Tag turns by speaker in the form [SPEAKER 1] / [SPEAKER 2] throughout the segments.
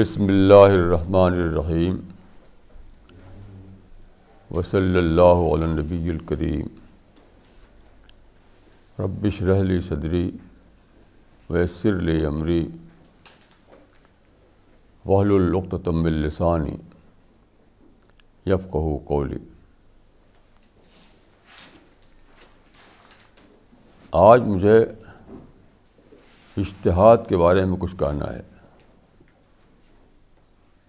[SPEAKER 1] بسم اللہ الرحمن الرحیم وصلی اللہ علی نبی الکریم ربش رحلی صدری ویسر لی عمری وحل القتم السانی یفقہ قولی آج مجھے اشتہاد کے بارے میں کچھ کہنا ہے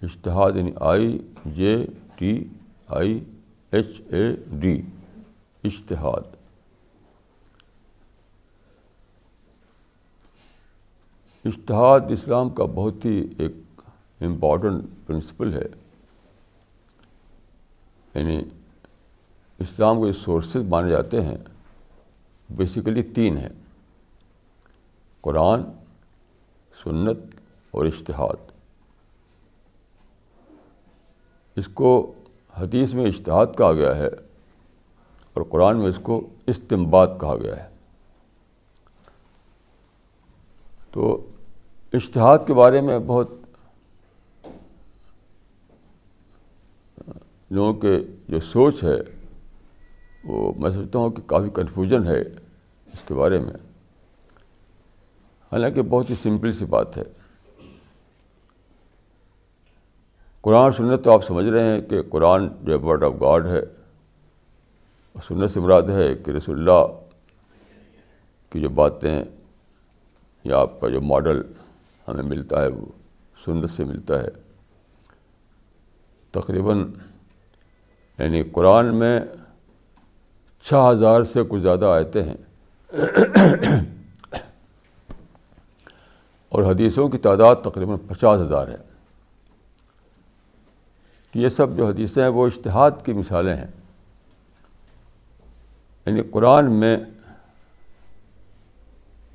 [SPEAKER 1] اشتہاد یعنی I, J T I H A D, اشتہاد۔ اشتہاد اسلام کا بہت ہی ایک امپورٹنٹ پرنسپل ہے۔ یعنی اسلام کے سورسز مانے جاتے ہیں بیسیکلی تین ہیں۔ قرآن، سنت اور اشتہاد۔ اس کو حدیث میں اشتہاد کہا گیا ہے اور قرآن میں اس کو استمباد کہا گیا ہے۔ تو اشتہاد کے بارے میں بہت لوگوں کے جو سوچ ہے، وہ میں سمجھتا ہوں کہ کافی کنفیوژن ہے اس کے بارے میں۔ حالانکہ بہت ہی سمپل سی بات ہے۔ قرآن سنت تو آپ سمجھ رہے ہیں کہ قرآن جو ورڈ آف گاڈ ہے۔ سنت سے مراد ہے کہ رسول اللہ کی جو باتیں یا آپ کا جو ماڈل ہمیں ملتا ہے وہ سنت سے ملتا ہے۔ تقریباً یعنی قرآن میں چھ ہزار سے کچھ زیادہ آیتیں ہیں۔ اور حدیثوں کی تعداد تقریباً پچاس ہزار ہے۔ یہ سب جو حدیثیں ہیں وہ اشتہاد کی مثالیں ہیں۔ یعنی قرآن میں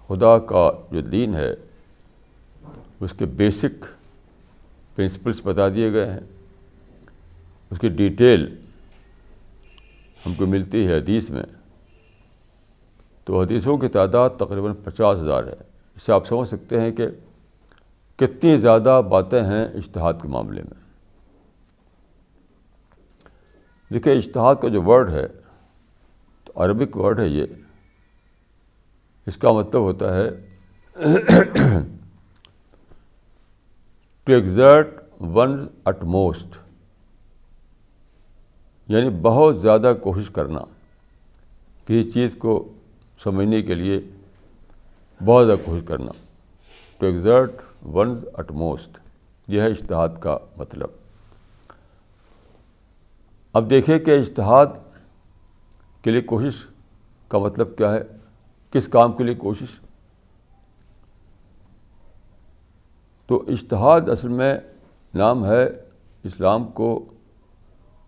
[SPEAKER 1] خدا کا جو دین ہے، اس کے بیسک پرنسپلس بتا دیے گئے ہیں۔ اس کی ڈیٹیل ہم کو ملتی ہے حدیث میں۔ تو حدیثوں کی تعداد تقریباً پچاس ہزار ہے۔ اس سے آپ سمجھ سکتے ہیں کہ کتنی زیادہ باتیں ہیں اشتہاد کے معاملے میں۔ دیکھیے اشتہاد کا جو ورڈ ہے، تو عربک ورڈ ہے یہ۔ اس کا مطلب ہوتا ہے to exert once at most یعنی بہت زیادہ کوشش کرنا، کسی چیز کو سمجھنے کے لیے بہت زیادہ کوشش کرنا۔ To exert ones it most یہ ہے اشتہاد کا مطلب۔ اب دیکھیں کہ اشتہاد کے لیے کوشش کا مطلب کیا ہے؟ کس کام کے لیے کوشش؟ تو اشتہاد اصل میں نام ہے اسلام کو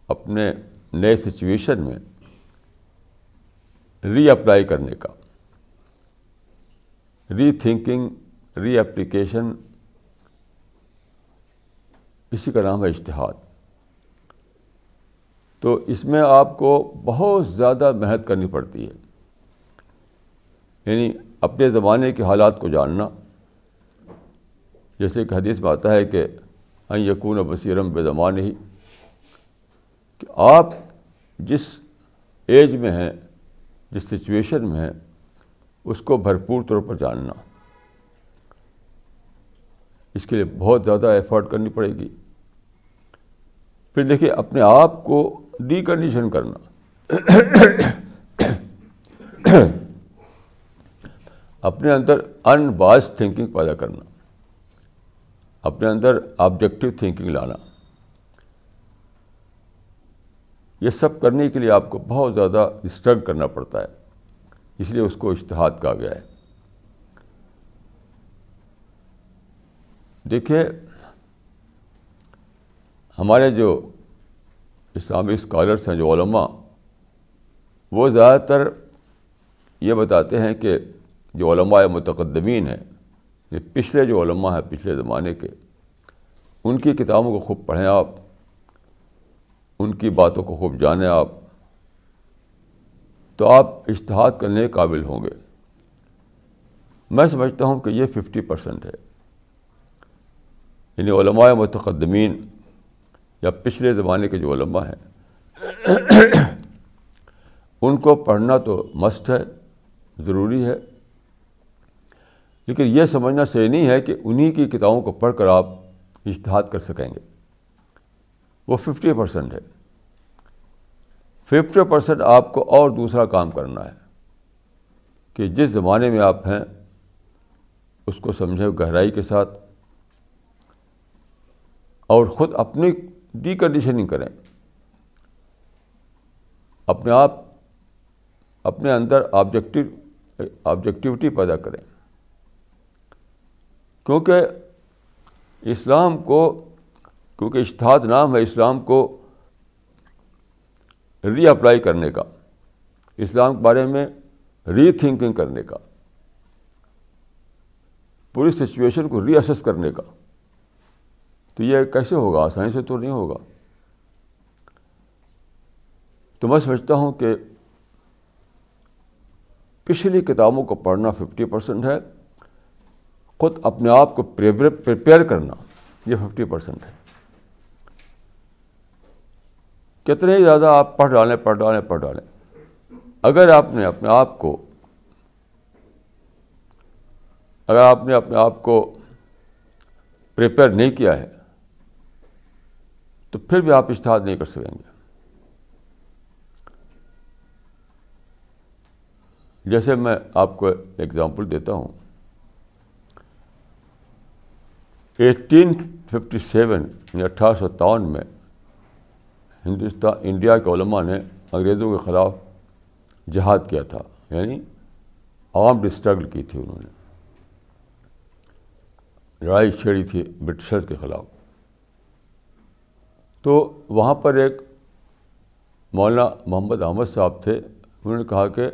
[SPEAKER 1] اپنے نئے سچویشن میں ری اپلائی کرنے کا۔ ری تھنکنگ ری اپلیکیشن اسی کا نام ہے اشتہاد تو اس میں آپ کو بہت زیادہ محنت کرنی پڑتی ہے۔ یعنی اپنے زمانے کے حالات کو جاننا۔ جیسے کہ حدیث میں آتا ہے کہ این یقون بصیرم بے زمان ہی کہ آپ جس ایج میں ہیں، جس سچویشن میں ہیں، اس کو بھرپور طور پر جاننا۔ اس کے لیے بہت زیادہ ایفرٹ کرنی پڑے گی۔ پھر دیکھیے، اپنے آپ کو ڈی کنڈیشن کرنا۔ اپنے اندر ان باس تھنکنگ پیدا کرنا۔ اپنے اندر آبجیکٹو تھنکنگ لانا۔ یہ سب کرنے کے لیے آپ کو بہت زیادہ اسٹرگ کرنا پڑتا ہے۔ اس لیے اس کو اشتہاد کہا گیا ہے۔ دیکھیے، ہمارے جو اسلامی اسکالرس ہیں جو علماء، وہ زیادہ تر یہ بتاتے ہیں کہ جو علماء متقدمین ہیں، یہ پچھلے جو علماء ہیں پچھلے زمانے کے، ان کی کتابوں کو خوب پڑھیں آپ، ان کی باتوں کو خوب جانیں آپ، تو آپ اشتہاد کرنے کے قابل ہوں گے۔ میں سمجھتا ہوں کہ یہ ففٹی پرسینٹ ہے۔ یعنی علماء متقدمین یا پچھلے زمانے کے جو علماء ہیں، ان کو پڑھنا تو مست ہے، ضروری ہے، لیکن یہ سمجھنا صحیح نہیں ہے کہ انہی کی کتابوں کو پڑھ کر آپ اشتہاد کر سکیں گے۔ وہ ففٹی پرسینٹ ہے۔ ففٹی پرسینٹ آپ کو اور دوسرا کام کرنا ہے کہ جس زمانے میں آپ ہیں، اس کو سمجھیں گہرائی کے ساتھ اور خود اپنی ڈی کنڈیشننگ کریں۔ اپنے آپ، اپنے اندر آبجیکٹو آبجیکٹیوٹی پیدا کریں۔ کیونکہ اسلام کو، کیونکہ اشتہاد نام ہے اسلام کو ری اپلائی کرنے کا، اسلام کے بارے میں ری تھنکنگ کرنے کا، پوری سچویشن کو ری اسس کرنے کا۔ تو یہ کیسے ہوگا؟ آسانی سے تو نہیں ہوگا۔ تو میں سمجھتا ہوں کہ پچھلی کتابوں کو پڑھنا ففٹی پرسینٹ ہے۔ خود اپنے آپ کو پریپیئر کرنا یہ ففٹی پرسینٹ ہے۔ کتنے ہی زیادہ آپ پڑھ ڈالیں پڑھ ڈالیں پڑھ ڈالیں۔ اگر آپ نے اپنے آپ کو اگر آپ نے اپنے آپ کو پریپیئر نہیں کیا ہے تو پھر بھی آپ اشتہار نہیں کر سکیں گے۔ جیسے میں آپ کو ایگزامپل دیتا ہوں۔ ایٹین ففٹی سیون یعنی اٹھارہ سو ستاون میں ہندوستان انڈیا کے علماء نے انگریزوں کے خلاف جہاد کیا تھا۔ یعنی عوام اسٹرگل کی تھی انہوں نے۔ لڑائی چھیڑی تھی برٹشرز کے خلاف۔ تو وہاں پر ایک مولانا محمد احمد صاحب تھے۔ انہوں نے کہا کہ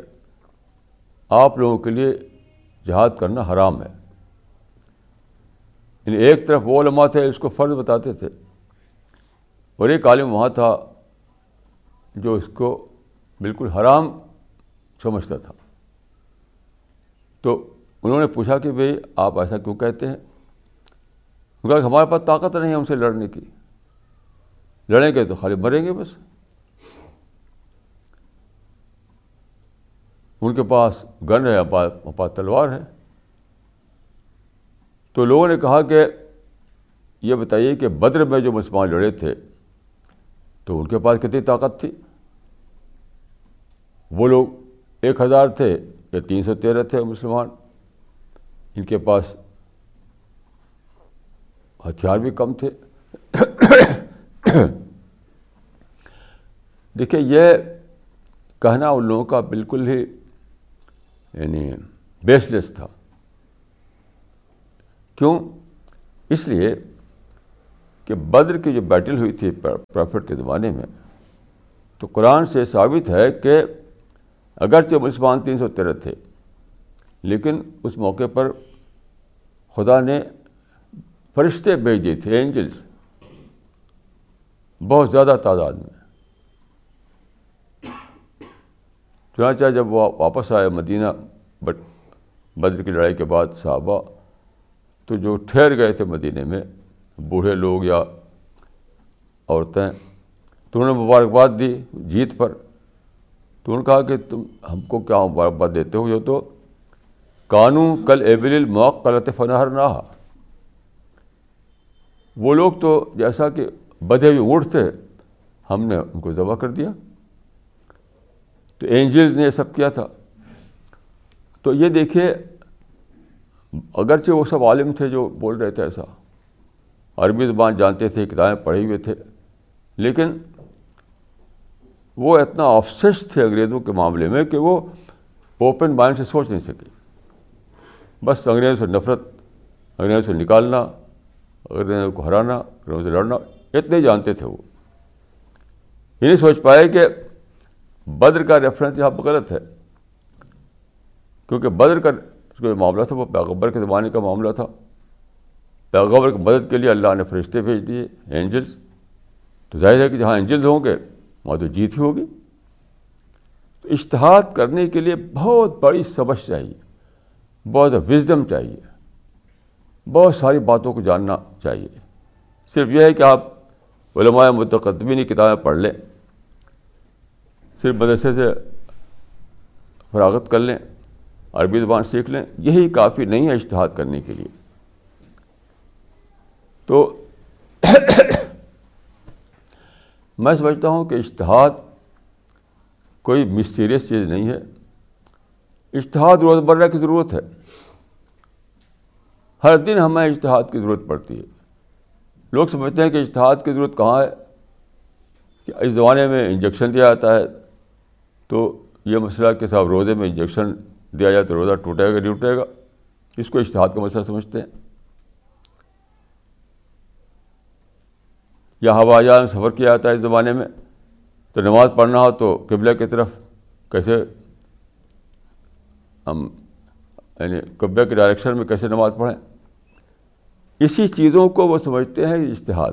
[SPEAKER 1] آپ لوگوں کے لیے جہاد کرنا حرام ہے۔ یعنی ایک طرف وہ علماء تھے، اس کو فرض بتاتے تھے۔ اور ایک عالم وہاں تھا جو اس کو بالکل حرام سمجھتا تھا۔ تو انہوں نے پوچھا کہ بھائی آپ ایسا کیوں کہتے ہیں؟ کہا کہ ہمارے پاس طاقت نہیں ہے ان سے لڑنے کی۔ لڑیں گے تو خالی مریں گے بس۔ ان کے پاس گن ہے پاس تلوار ہے۔ تو لوگوں نے کہا کہ یہ بتائیے کہ بدر میں جو مسلمان لڑے تھے، تو ان کے پاس کتنی طاقت تھی؟ وہ لوگ ایک ہزار تھے، یا تین سو تیرہ تھے مسلمان۔ ان کے پاس ہتھیار بھی کم تھے۔ دیکھیے، یہ کہنا ان لوگوں کا بالکل ہی یعنی بیس لیس تھا۔ کیوں؟ اس لیے کہ بدر کی جو بیٹل ہوئی تھی پرافٹ کے زمانے میں، تو قرآن سے ثابت ہے کہ اگرچہ مسلمان تین سو تیرہ تھے، لیکن اس موقع پر خدا نے فرشتے بھیج دیے تھے اینجلس بہت زیادہ تعداد میں۔ چنانچہ جب وہ واپس آئے مدینہ، بٹ، بدر کی لڑائی کے بعد صحابہ تو جو ٹھہر گئے تھے مدینہ میں، بوڑھے لوگ یا عورتیں، تو انہوں نے مبارکباد دی جیت پر۔ تو انہوں نے کہا کہ تم، ہم کو کیا مبارکباد دیتے ہو؟ جو تو قانون کل ایبل الموق غلط فنہر نہ وہ لوگ تو جیسا کہ بدھے ہوئے اونٹ تھے ہم نے ان کو ذبح کر دیا۔ تو اینجلز نے یہ سب کیا تھا۔ تو یہ دیکھیے، اگرچہ وہ سب عالم تھے جو بول رہے تھے ایسا، عربی زبان جانتے تھے، کتابیں پڑھے ہوئے تھے، لیکن وہ اتنا آفسس تھے انگریزوں کے معاملے میں کہ وہ اوپن مائنڈ سے سوچ نہیں سکے۔ بس انگریزوں سے نفرت، انگریزوں سے نکالنا، انگریزوں کو ہرانا، انگریزوں سے لڑنا۔ اتنے جانتے تھے وہ۔ یہ نہیں سوچ پائے کہ بدر کا ریفرنس یہاں پر غلط ہے۔ کیونکہ بدر کا جو معاملہ تھا وہ پیغبر کے زمانے کا معاملہ تھا۔ پیغبر کی مدد کے لیے اللہ نے فرشتے بھیج دیے اینجلس تو ظاہر ہے کہ جہاں اینجلز ہوں گے، وہاں تو جیت ہی ہوگی۔ تو اشتہاد کرنے کے لیے بہت بڑی سمجھ چاہیے، بہت وزڈم چاہیے، بہت ساری باتوں کو جاننا چاہیے۔ صرف یہ ہے کہ آپ علماء متقدمین کتابیں پڑھ لیں، صرف مدرسے سے فراغت کر لیں، عربی زبان سیکھ لیں، یہی کافی نہیں ہے اشتہاد کرنے کے لیے۔ تو میں سمجھتا ہوں کہ اشتہاد کوئی مسٹیریس چیز نہیں ہے۔ اشتہاد روزمرہ کی ضرورت ہے۔ ہر دن ہمیں اشتہاد کی ضرورت پڑتی ہے۔ لوگ سمجھتے ہیں کہ اشتہاد کی ضرورت کہاں ہے؟ کہ اس زمانے میں انجیکشن دیا جاتا ہے، تو یہ مسئلہ کہ صاحب روزے میں انجیکشن دیا جائے تو روزہ ٹوٹے گا نہیں ٹوٹے گا؟ اس کو اشتہاد کا مسئلہ سمجھتے ہیں۔ یا ہوائی جہاز میں سفر کیا جاتا ہے اس زمانے میں، تو نماز پڑھنا ہو تو قبلہ کی طرف کیسے؟ ہم یعنی قبلہ کے ڈائریکشن میں کیسے نماز پڑھیں؟ اسی چیزوں کو وہ سمجھتے ہیں اشتہاد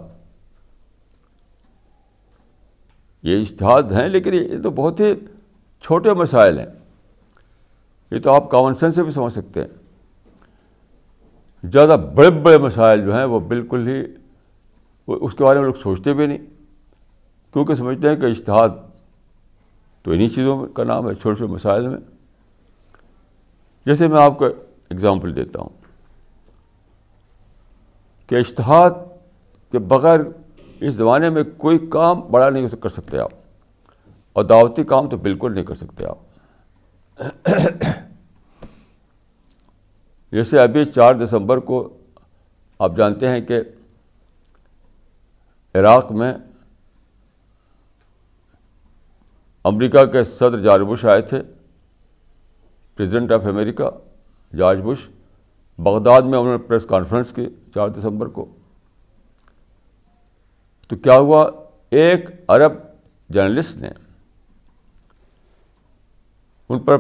[SPEAKER 1] یہ اشتہاد ہیں لیکن یہ تو بہت ہی چھوٹے مسائل ہیں۔ یہ تو آپ کامن سینس سے بھی سمجھ سکتے ہیں۔ زیادہ بڑے بڑے مسائل جو ہیں وہ بالکل ہی اس کے بارے میں لوگ سوچتے بھی نہیں۔ کیونکہ سمجھتے ہیں کہ اشتہاد تو انہیں چیزوں کا نام ہے، چھوٹے چھوٹے مسائل میں۔ جیسے میں آپ کو اگزامپل دیتا ہوں۔ کہ اشتہاد کے بغیر اس زمانے میں کوئی کام بڑا نہیں کر سکتے آپ۔ اور دعوتی کام تو بالکل نہیں کر سکتے آپ۔ جیسے ابھی چار دسمبر کو آپ جانتے ہیں کہ عراق میں امریکہ کے صدر جارج بش آئے تھے president of America George Bush. Baghdad میں انہوں نے پریس کانفرنس کی چار دسمبر کو۔ تو کیا ہوا؟ ایک عرب جرنلسٹ نے ان پر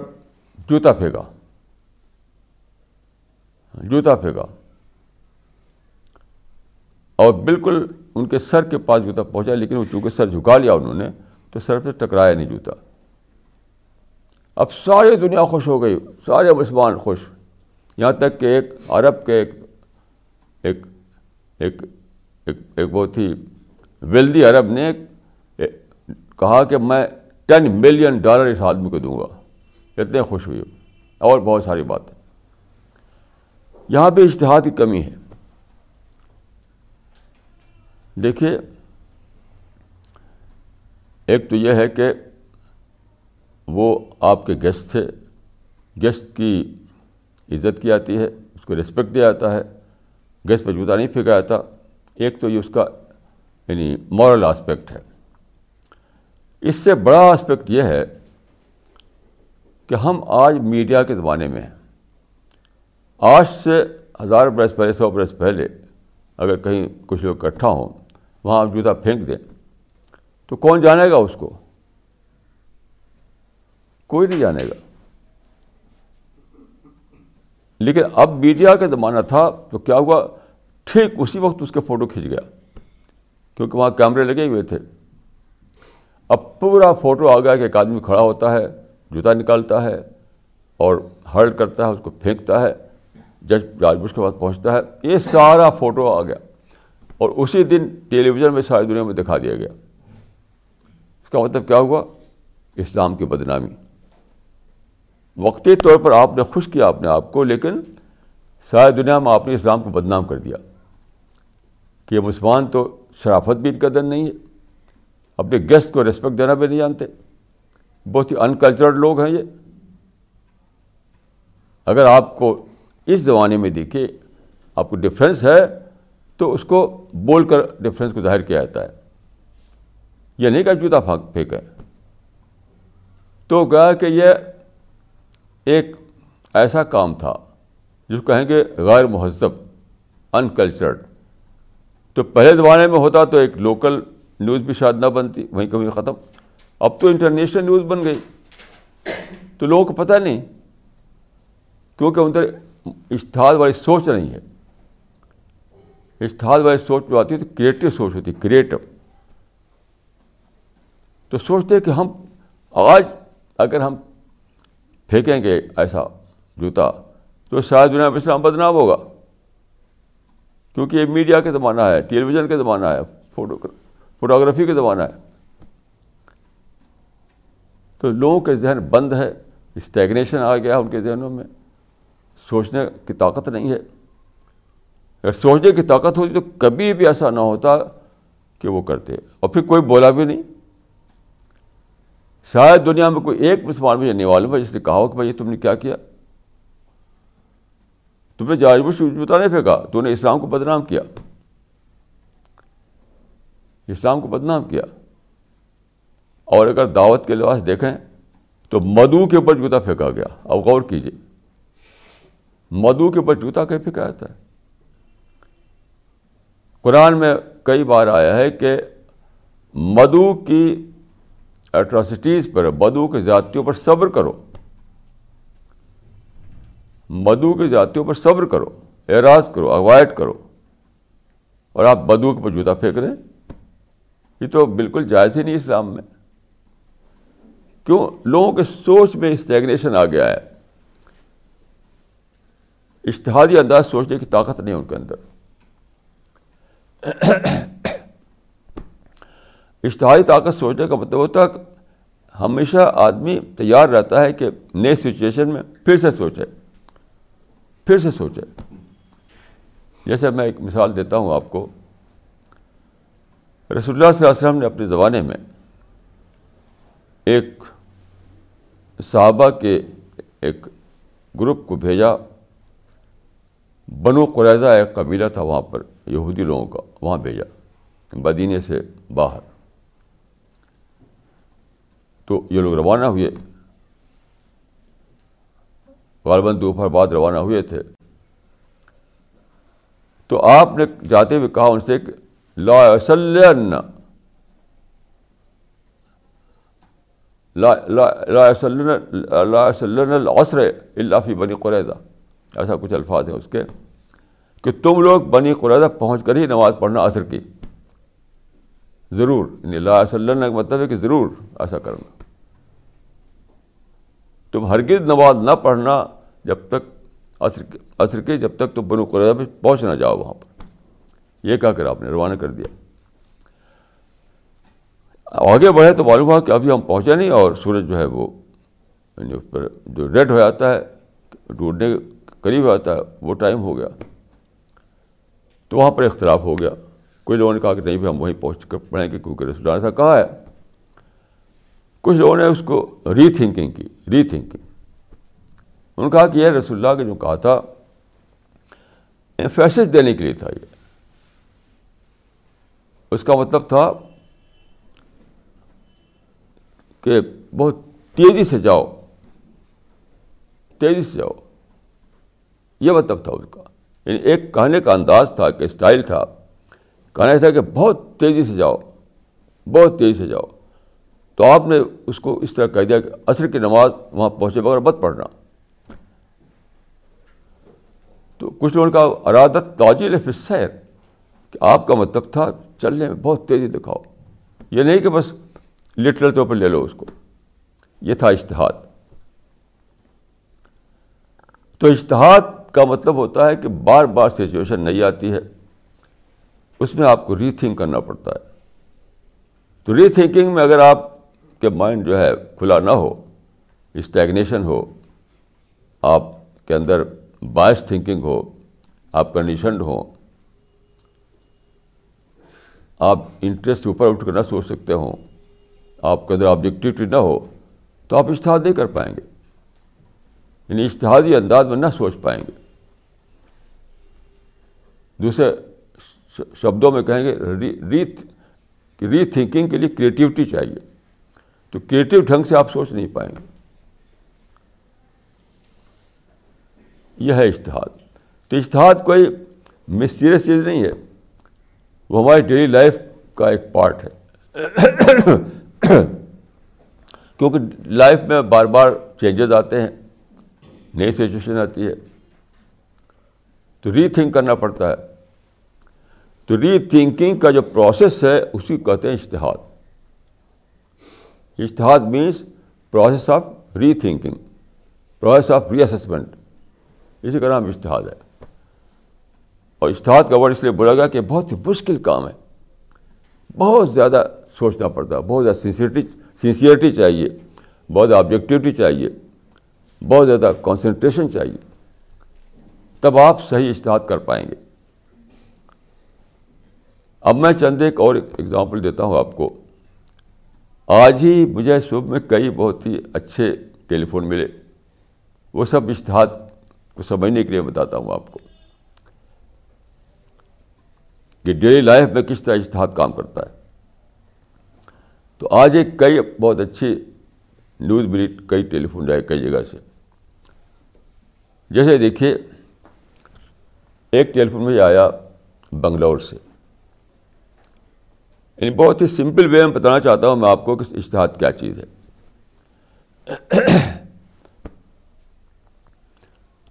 [SPEAKER 1] جوتا پھینکا۔ جوتا پھینکا۔ اور بالکل ان کے سر کے پاس جوتا پہنچا، لیکن وہ چونکہ سر جھکا لیا انہوں نے، تو سر سے ٹکرایا نہیں جوتا۔ اب ساری دنیا خوش ہو گئی، سارے مسلمان خوش۔ یہاں تک کہ ایک عرب کے ایک ایک ایک ایک بہت ہی ویلدی عرب نے کہا کہ میں ٹین ملین ڈالر اس آدمی کو دوں گا۔ اتنے خوش ہوئی اور بہت ساری باتیں۔ یہاں پہ اشتہاد کی کمی ہے۔ دیکھیے، ایک تو یہ ہے کہ وہ آپ کے گیسٹ تھے۔ گیسٹ کی عزت کی جاتی ہے، اس کو رسپیکٹ دیا جاتا ہے۔ گیسٹ پہ جوتا نہیں پھینکا جاتا۔ ایک تو یہ اس کا یعنی مورل آسپیکٹ ہے۔ اس سے بڑا آسپیکٹ یہ ہے کہ ہم آج میڈیا کے زمانے میں ہیں۔ آج سے ہزار برس پہلے، سو برس پہلے اگر کہیں کچھ لوگ اکٹھا ہوں، وہاں آپ جوتا پھینک دیں، تو کون جانے گا اس کو؟ کوئی نہیں جانے گا۔ لیکن اب میڈیا کا زمانہ تھا تو کیا ہوا؟ ٹھیک اسی وقت اس کے فوٹو کھینچ گیا، کیونکہ وہاں کیمرے لگے ہوئے تھے۔ اب پورا فوٹو آ گیا کہ ایک آدمی کھڑا ہوتا ہے، جوتا نکالتا ہے اور ہرڈ کرتا ہے، اس کو پھینکتا ہے، جج راج بش کے پاس پہنچتا ہے۔ یہ سارا فوٹو آ گیا اور اسی دن ٹیلی ویژن میں ساری دنیا میں دکھا دیا گیا۔ اس کا مطلب کیا ہوا؟ اسلام کی بدنامی۔ وقتی طور پر آپ نے خوش کیا اپنے آپ کو، لیکن ساری دنیا میں آپ نے اسلام کو بدنام کر دیا۔ کہ یہ مسلمان تو شرافت بھی ان کا دن نہیں ہے، اپنے گیسٹ کو ریسپیکٹ دینا بھی نہیں جانتے۔ بہت ہی انکلچرڈ لوگ ہیں یہ۔ اگر آپ کو اس زمانے میں دیکھے آپ کو ڈفرینس ہے تو اس کو بول کر ڈفرینس کو ظاہر کیا جاتا ہے۔ یہ نہیں کہ جوتا پھانک پھینکا تو کہا کہ یہ ایک ایسا کام تھا جس کو کہیں گے غیر مہذب انکلچرڈ تو پہلے زمانے میں ہوتا تو ایک لوکل نیوز بھی شاید نہ بنتی، وہیں کبھی ختم۔ اب تو انٹرنیشنل نیوز بن گئی۔ تو لوگوں کو پتہ نہیں، کیونکہ اندر اشتہاد والی سوچ نہیں ہے۔ اشتہاد والی سوچ جو آتی ہے تو کریٹو سوچ ہوتی ہے کریٹو تو سوچتے کہ ہم آج اگر ہم پھینکیں گے ایسا جوتا، تو شاید دنیا میں اسلام بدنام ہوگا۔ کیونکہ یہ میڈیا کا زمانہ ہے ٹیلی ویژن کا زمانہ ہے، فوٹو، فوٹوگرافی کا زمانہ ہے۔ تو لوگوں کے ذہن بند ہے اسٹیگنیشن آ گیا ان کے ذہنوں میں۔ سوچنے کی طاقت نہیں ہے۔ اگر سوچنے کی طاقت ہوتی تو کبھی بھی ایسا نہ ہوتا کہ وہ کرتے۔ اور پھر کوئی بولا بھی نہیں۔ شاید دنیا میں کوئی ایک مسلمان بھی جاننے والوں میں جس نے کہا ہو کہ بھائی تم نے کیا کیا؟ تم نے جارج بش بتا نہیں پھینکا تو نے اسلام کو بدنام کیا۔ اسلام کو بدنام کیا۔ اور اگر دعوت کے لباس دیکھیں تو مدو کے اوپر جوتا پھینکا گیا۔ اب غور کیجیے مدو کے اوپر جوتا کہیں پھینکا جاتا ہے؟ قرآن میں کئی بار آیا ہے کہ مدو کی اٹراسٹیز پر مدو کی ذاتیوں پر صبر کرو۔ مدو کی ذاتیوں پر صبر کرو اعراض کرو اوائڈ کرو۔ اور آپ مدو کے اوپر جوتا پھینک رہے ہیں۔ یہ تو بالکل جائز ہی نہیں اسلام میں۔ کیوں؟ لوگوں کے سوچ میں اسٹیگنیشن آ گیا ہے۔ اشتہادی انداز سوچنے کی طاقت نہیں ان کے اندر۔ اشتہاری طاقت سوچنے کا مطلب ہوتا ہے ہمیشہ آدمی تیار رہتا ہے کہ نئے سچویشن میں پھر سے سوچے، پھر سے سوچے۔ جیسے میں ایک مثال دیتا ہوں آپ کو۔ رسول اللہ صلی اللہ علیہ وسلم نے اپنے زمانے میں ایک صحابہ کے ایک گروپ کو بھیجا۔ بنو قریضہ ایک قبیلہ تھا وہاں پر، یہودی لوگوں کا، وہاں بھیجا بدینے سے باہر۔ تو یہ لوگ روانہ ہوئے۔ غالباً دوپہر بعد روانہ ہوئے تھے۔ تو آپ نے جاتے ہوئے کہا ان سے کہ لا وسلم العصر اللہ فی بنی قریضہ ایسا کچھ الفاظ ہیں اس کے کہ تم لوگ بنی قریضہ پہنچ کر ہی نماز پڑھنا عصر کی۔ ضرور یعنی اللہ کا مطلب ہے کہ ضرور ایسا کرنا۔ تم ہرگز نماز نہ پڑھنا جب تک عصر عصر کے جب تک تم بنو قریضہ میں پہنچ نہ جاؤ وہاں پر۔ یہ کہا کر آپ نے، روانہ کر دیا۔ آگے بڑھے تو معلوم ہوا کہ ابھی ہم پہنچے نہیں اور سورج جو ہے وہ یعنی اس پر جو ریڈ ہو جاتا ہے، ڈوبنے کے قریب ہو جاتا ہے، وہ ٹائم ہو گیا۔ تو وہاں پر اختلاف ہو گیا۔ کچھ لوگوں نے کہا کہ نہیں بھی ہم وہیں پہنچ کر پڑھیں گے کیونکہ رسول اللہ ایسا کہا ہے؟ کچھ لوگوں نے اس کو ری تھنکنگ کی ری تھنکنگ انہوں نے کہا کہ یہ رسول اللہ کے جو کہا تھا فیسز دینے کے لیے تھا یہ۔ اس کا مطلب تھا کہ بہت تیزی سے جاؤ۔ تیزی سے جاؤ۔ یہ مطلب تھا اس کا۔ یعنی ایک کہنے کا انداز تھا کہ اسٹائل تھا۔ کہنا تھا کہ بہت تیزی سے جاؤ، بہت تیزی سے جاؤ۔ تو آپ نے اس کو اس طرح کہہ دیا کہ عصر کی نماز وہاں پہنچے بغیر مت پڑھنا۔ تو کچھ لوگوں کا ارادت تاجل فصیر کہ آپ کا مطلب تھا، چلنے میں بہت تیزی دکھاؤ۔ یہ نہیں کہ بس لٹرل طور پر لے لو اس کو۔ یہ تھا اشتہاد تو اشتہاد کا مطلب ہوتا ہے کہ بار بار سچویشن نہیں آتی ہے۔ اس میں آپ کو ری تھنک کرنا پڑتا ہے۔ تو ری تھنکنگ میں اگر آپ کے مائنڈ جو ہے کھلا نہ ہو اسٹیگنیشن ہو، آپ کے اندر باعث تھنکنگ ہو، آپ کنڈیشنڈ ہوں، آپ انٹرسٹ اوپر اٹھ کر نہ سوچ سکتے ہوں، آپ کے اندر آبجیکٹیوٹی نہ ہو، تو آپ اشتہاد نہیں کر پائیں گے۔ یعنی اشتہادی انداز میں نہ سوچ پائیں گے۔ دوسرے شبدوں میں کہیں گے، ری ری تھنکنگ کے لیے کریٹیوٹی چاہیے۔ تو کریٹیو ڈھنگ سے آپ سوچ نہیں پائیں گے۔ یہ ہے اشتہاد تو اشتہاد کوئی مسٹیریس چیز نہیں ہے۔ وہ ہماری ڈیلی لائف کا ایک پارٹ ہے۔ کیونکہ لائف میں بار بار چینجز آتے ہیں۔ نئی سچویشن آتی ہے۔ تو ری تھنک کرنا پڑتا ہے۔ تو ری تھنکنگ کا جو پروسیس ہے، اسی کو کہتے ہیں اشتہاد اشتہاد means process of rethinking process of reassessment اسی کا نام اشتہاد ہے. اور اشتہاد کا ورڈ اس لیے بولا گیا کہ بہت ہی مشکل کام ہے. بہت زیادہ سوچنا پڑتا ہے. بہت زیادہ سنسیئرٹی سنسیئرٹی چاہیے. بہت زیادہ آبجیکٹیوٹی چاہیے. بہت زیادہ کانسنٹریشن چاہیے. تب آپ صحیح اشتہاد کر پائیں گے. اب میں چند ایک اور ایگزامپل دیتا ہوں آپ کو. آج ہی مجھے صبح میں کئی بہت ہی اچھے ٹیلی فون ملے۔ وہ سب اشتہاد کو سمجھنے کے لیے بتاتا ہوں آپ کو کہ ڈیلی لائف میں کس طرح اشتہاد کام کرتا ہے۔ تو آج ایک کئی بہت اچھی نیوز ملی کئی ٹیلی فون جائے کئی جگہ سے۔ جیسے دیکھیے، ایک ٹیلی فون مجھے آیا بنگلور سے۔ یعنی بہت ہی سمپل وے میں بتانا چاہتا ہوں میں آپ کو کہ اشتہاد کیا چیز ہے۔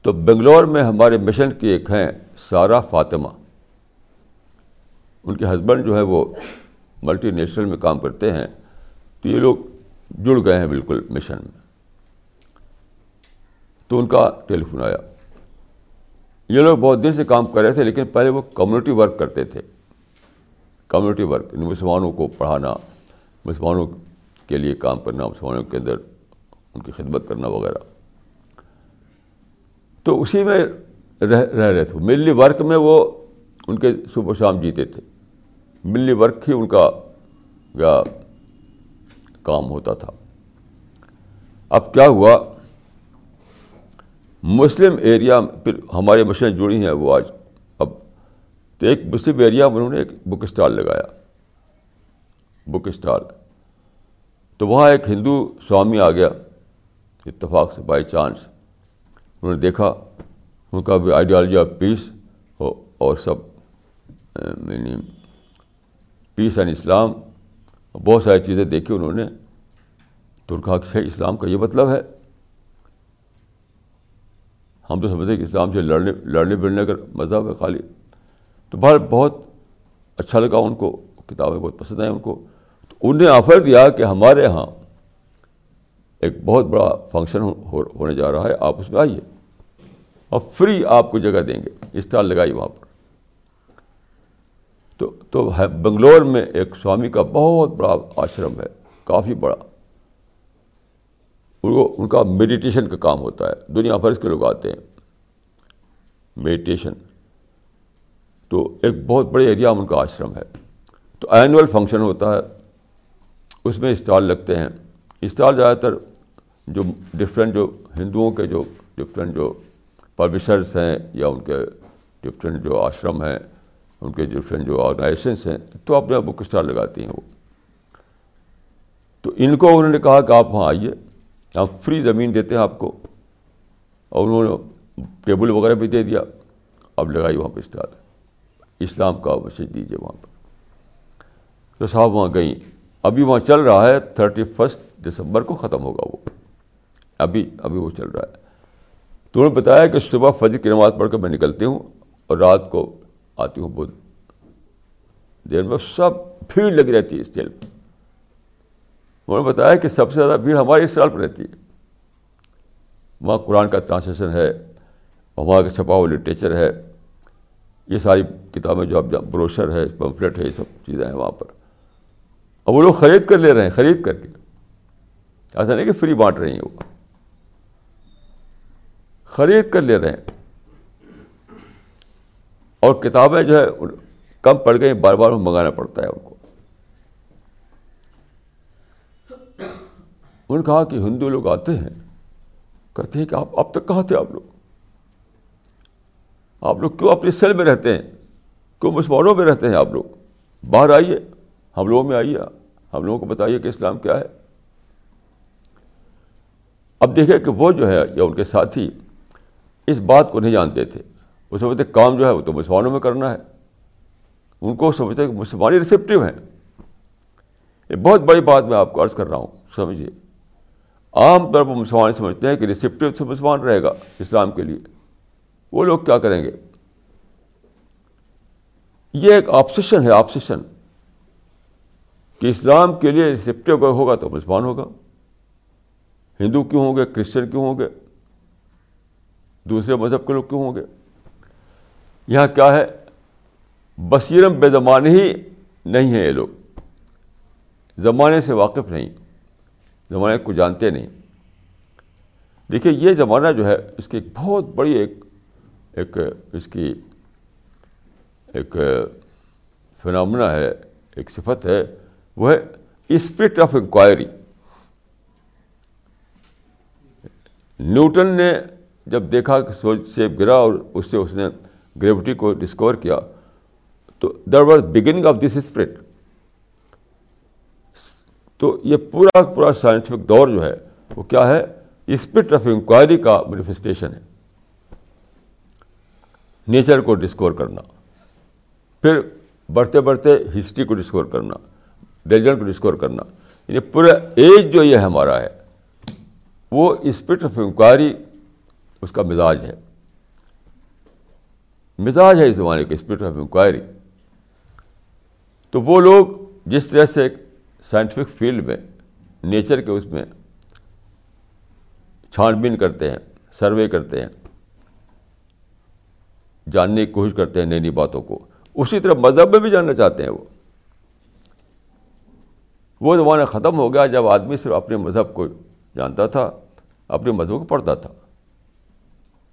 [SPEAKER 1] تو بنگلور میں ہمارے مشن کی ایک ہیں سارا فاطمہ۔ ان کے ہسبینڈ جو ہے وہ ملٹی نیشنل میں کام کرتے ہیں۔ تو یہ لوگ جڑ گئے ہیں بالکل مشن میں۔ تو ان کا ٹیلی فون آیا۔ یہ لوگ بہت دن سے کام کر رہے تھے لیکن پہلے وہ کمیونٹی ورک کرتے تھے۔ کمیونٹی ورک یعنی مسلمانوں کو پڑھانا، مسلمانوں کے لیے کام کرنا، مسلمانوں کے اندر ان کی خدمت کرنا وغیرہ۔ تو اسی میں رہ رہ رہے تھے۔ ملی ورک میں وہ ان کے صبح شام جیتے تھے۔ ملی ورک ہی ان کا کام ہوتا تھا۔ اب کیا ہوا؟ مسلم ایریا پھر ہمارے مشین جڑی ہیں وہ آج۔ تو ایک مسلم ایریا میں انہوں نے ایک بک اسٹال لگایا. بک اسٹال تو وہاں ایک ہندو سوامی آ گیا. اتفاق سے بائی چانس انہوں نے دیکھا. ان کا بھی آئیڈیالوجی آف پیس اور سب یعنی پیس اینڈ اسلام بہت ساری چیزیں دیکھی انہوں نے. تو ان کہا کہ صحیح اسلام کا یہ مطلب ہے. ہم تو سمجھتے کہ اسلام سے لڑنے لڑنے، بڑھنے کا مذہب ہے خالی. تو بہر بہت اچھا لگا ان کو، کتابیں بہت پسند آئیں ان کو۔ تو انہوں نے آفر دیا کہ ہمارے یہاں ایک بہت بڑا فنکشن ہونے جا رہا ہے، آپ اس میں آئیے۔ اور فری آپ کو جگہ دیں گے، اسٹال لگائی وہاں پر۔ تو تو بنگلور میں ایک سوامی کا بہت بڑا آشرم ہے، کافی بڑا۔ ان کو، ان کا میڈیٹیشن کا کام ہوتا ہے، دنیا بھر کے لوگ آتے ہیں۔ میڈیٹیشن۔ تو ایک بہت بڑے ایریا میں ان کا آشرم ہے۔ تو اینول فنکشن ہوتا ہے۔ اس میں اسٹال لگتے ہیں۔ اسٹال زیادہ تر جو ڈفرینٹ جو ہندوؤں کے جو ڈفرینٹ جو پبلشرس ہیں یا ان کے ڈفرینٹ جو آشرم ہیں، ان کے ڈفرینٹ جو آرگنائزیشنس ہیں، تو اپنے بک اسٹال لگاتی ہیں وہ۔ تو ان کو انہوں نے کہا کہ آپ وہاں آئیے۔ آپ فری زمین دیتے ہیں آپ کو۔ اور انہوں نے ٹیبل وغیرہ بھی دے دیا۔ اب لگائی وہاں پہ اسٹال اسلام کا میسیج دیجیے وہاں پہ تو صاحب وہاں گئیں۔ ابھی وہاں چل رہا ہے تھرٹی فسٹ دسمبر کو ختم ہوگا وہ۔ ابھی ابھی وہ چل رہا ہے۔ تو انہوں نے بتایا کہ صبح فجر کی نماز پڑھ کر میں نکلتی ہوں اور رات کو آتی ہوں بہت دیر میں۔ سب بھیڑ لگی رہتی ہے اس جیل میں۔ انہوں نے بتایا کہ سب سے زیادہ بھیڑ ہماری اس سال پہ رہتی ہے۔ وہاں قرآن کا ٹرانسلیشن ہے، وہاں کا چھپا ہوا لٹریچر ہے۔ یہ ساری کتابیں جو اب بروشر ہے پمفلیٹ ہے، یہ سب چیزیں ہیں وہاں پر۔ اب وہ لوگ خرید کر لے رہے ہیں، خرید کر کے۔ ایسا نہیں کہ فری بانٹ رہی ہیں وہ۔ خرید کر لے رہے ہیں۔ اور کتابیں جو ہے، کم پڑ گئی بار بار منگانا پڑتا ہے ان کو۔ انہوں نے کہا کہ ہندو لوگ آتے ہیں، کہتے ہیں کہ آپ اب تک کہاں تھے آپ لوگ؟ آپ لوگ کیوں اپنی سیل میں رہتے ہیں؟ کیوں مسلمانوں میں رہتے ہیں آپ لوگ؟ باہر آئیے، ہم لوگوں میں آئیے، ہم لوگوں کو بتائیے کہ اسلام کیا ہے۔ اب دیکھیں کہ وہ جو ہے، یا ان کے ساتھی اس بات کو نہیں جانتے تھے۔ وہ سمجھتے کام جو ہے، وہ تو مسلمانوں میں کرنا ہے۔ ان کو سمجھتے کہ مسلمانی ریسیپٹیو ہیں۔ یہ بہت بڑی بات میں آپ کو عرض کر رہا ہوں، سمجھیے۔ عام طور پر مسلمان سمجھتے ہیں کہ ریسیپٹیو سے مسلمان رہے گا اسلام کے لیے۔ وہ لوگ کیا کریں گے؟ یہ ایک آپسیشن ہے آپسیشن کہ اسلام کے لیے ریسیپٹیو اگر ہوگا تو مسلمان ہوگا۔ ہندو کیوں ہوں گے؟ کرسچن کیوں ہوں گے؟ دوسرے مذہب کے لوگ کیوں ہوں گے؟ یہاں کیا ہے؟ بصیرم بے زمانے ہی نہیں ہیں یہ لوگ۔ زمانے سے واقف نہیں، زمانے کو جانتے نہیں۔ دیکھیے، یہ زمانہ جو ہے، اس کی ایک بہت بڑی ایک ایک اس کی ایک فنامنا ہے، ایک صفت ہے، وہ ہے اسپرٹ آف انکوائری نیوٹن نے جب دیکھا کہ سورج سے گرا اور اس سے اس نے گریوٹی کو ڈسکور کیا، تو there was beginning of this spirit تو یہ پورا پورا سائنٹیفک دور جو ہے، وہ کیا ہے؟ اسپرٹ آف انکوائری کا مینیفیسٹیشن ہے۔ نیچر کو ڈسکور کرنا۔ پھر بڑھتے بڑھتے ہسٹری کو ڈسکور کرنا ریلیجن کو ڈسکور کرنا۔ یعنی پورا ایج جو یہ ہمارا ہے، وہ اسپرٹ آف انکوائری اس کا مزاج ہے۔ مزاج ہے اس زمانے کا اسپرٹ آف انکوائری تو وہ لوگ جس طرح سے سائنٹیفک فیلڈ میں نیچر کے اس میں چھان بین کرتے ہیں سروے کرتے ہیں جاننے کی کوشش کرتے ہیں نئی نئی باتوں کو۔ اسی طرح مذہب میں بھی جاننا چاہتے ہیں وہ۔ وہ زمانہ ختم ہو گیا جب آدمی صرف اپنے مذہب کو جانتا تھا، اپنے مذہب کو پڑھتا تھا۔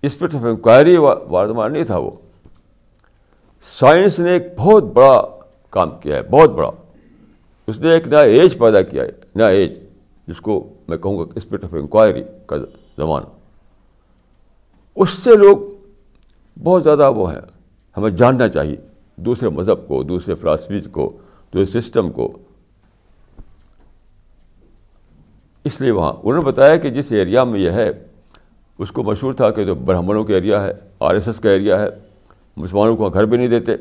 [SPEAKER 1] اسپرٹ آف انکوائری واردمان نہیں تھا وہ۔ سائنس نے ایک بہت بڑا کام کیا ہے، بہت بڑا۔ اس نے ایک نیا ایج پیدا کیا ہے، نیا ایج، جس کو میں کہوں گا اسپرٹ آف انکوائری کا زمانہ۔ اس سے لوگ بہت زیادہ وہ ہیں ہمیں جاننا چاہیے دوسرے مذہب کو، دوسرے فلاسفیز کو، دوسرے سسٹم کو۔ اس لیے وہاں انہوں نے بتایا کہ جس ایریا میں یہ ہے، اس کو مشہور تھا کہ جو برہمنوں کا ایریا ہے آر ایس ایس کا ایریا ہے، مسلمانوں کو گھر بھی نہیں دیتے۔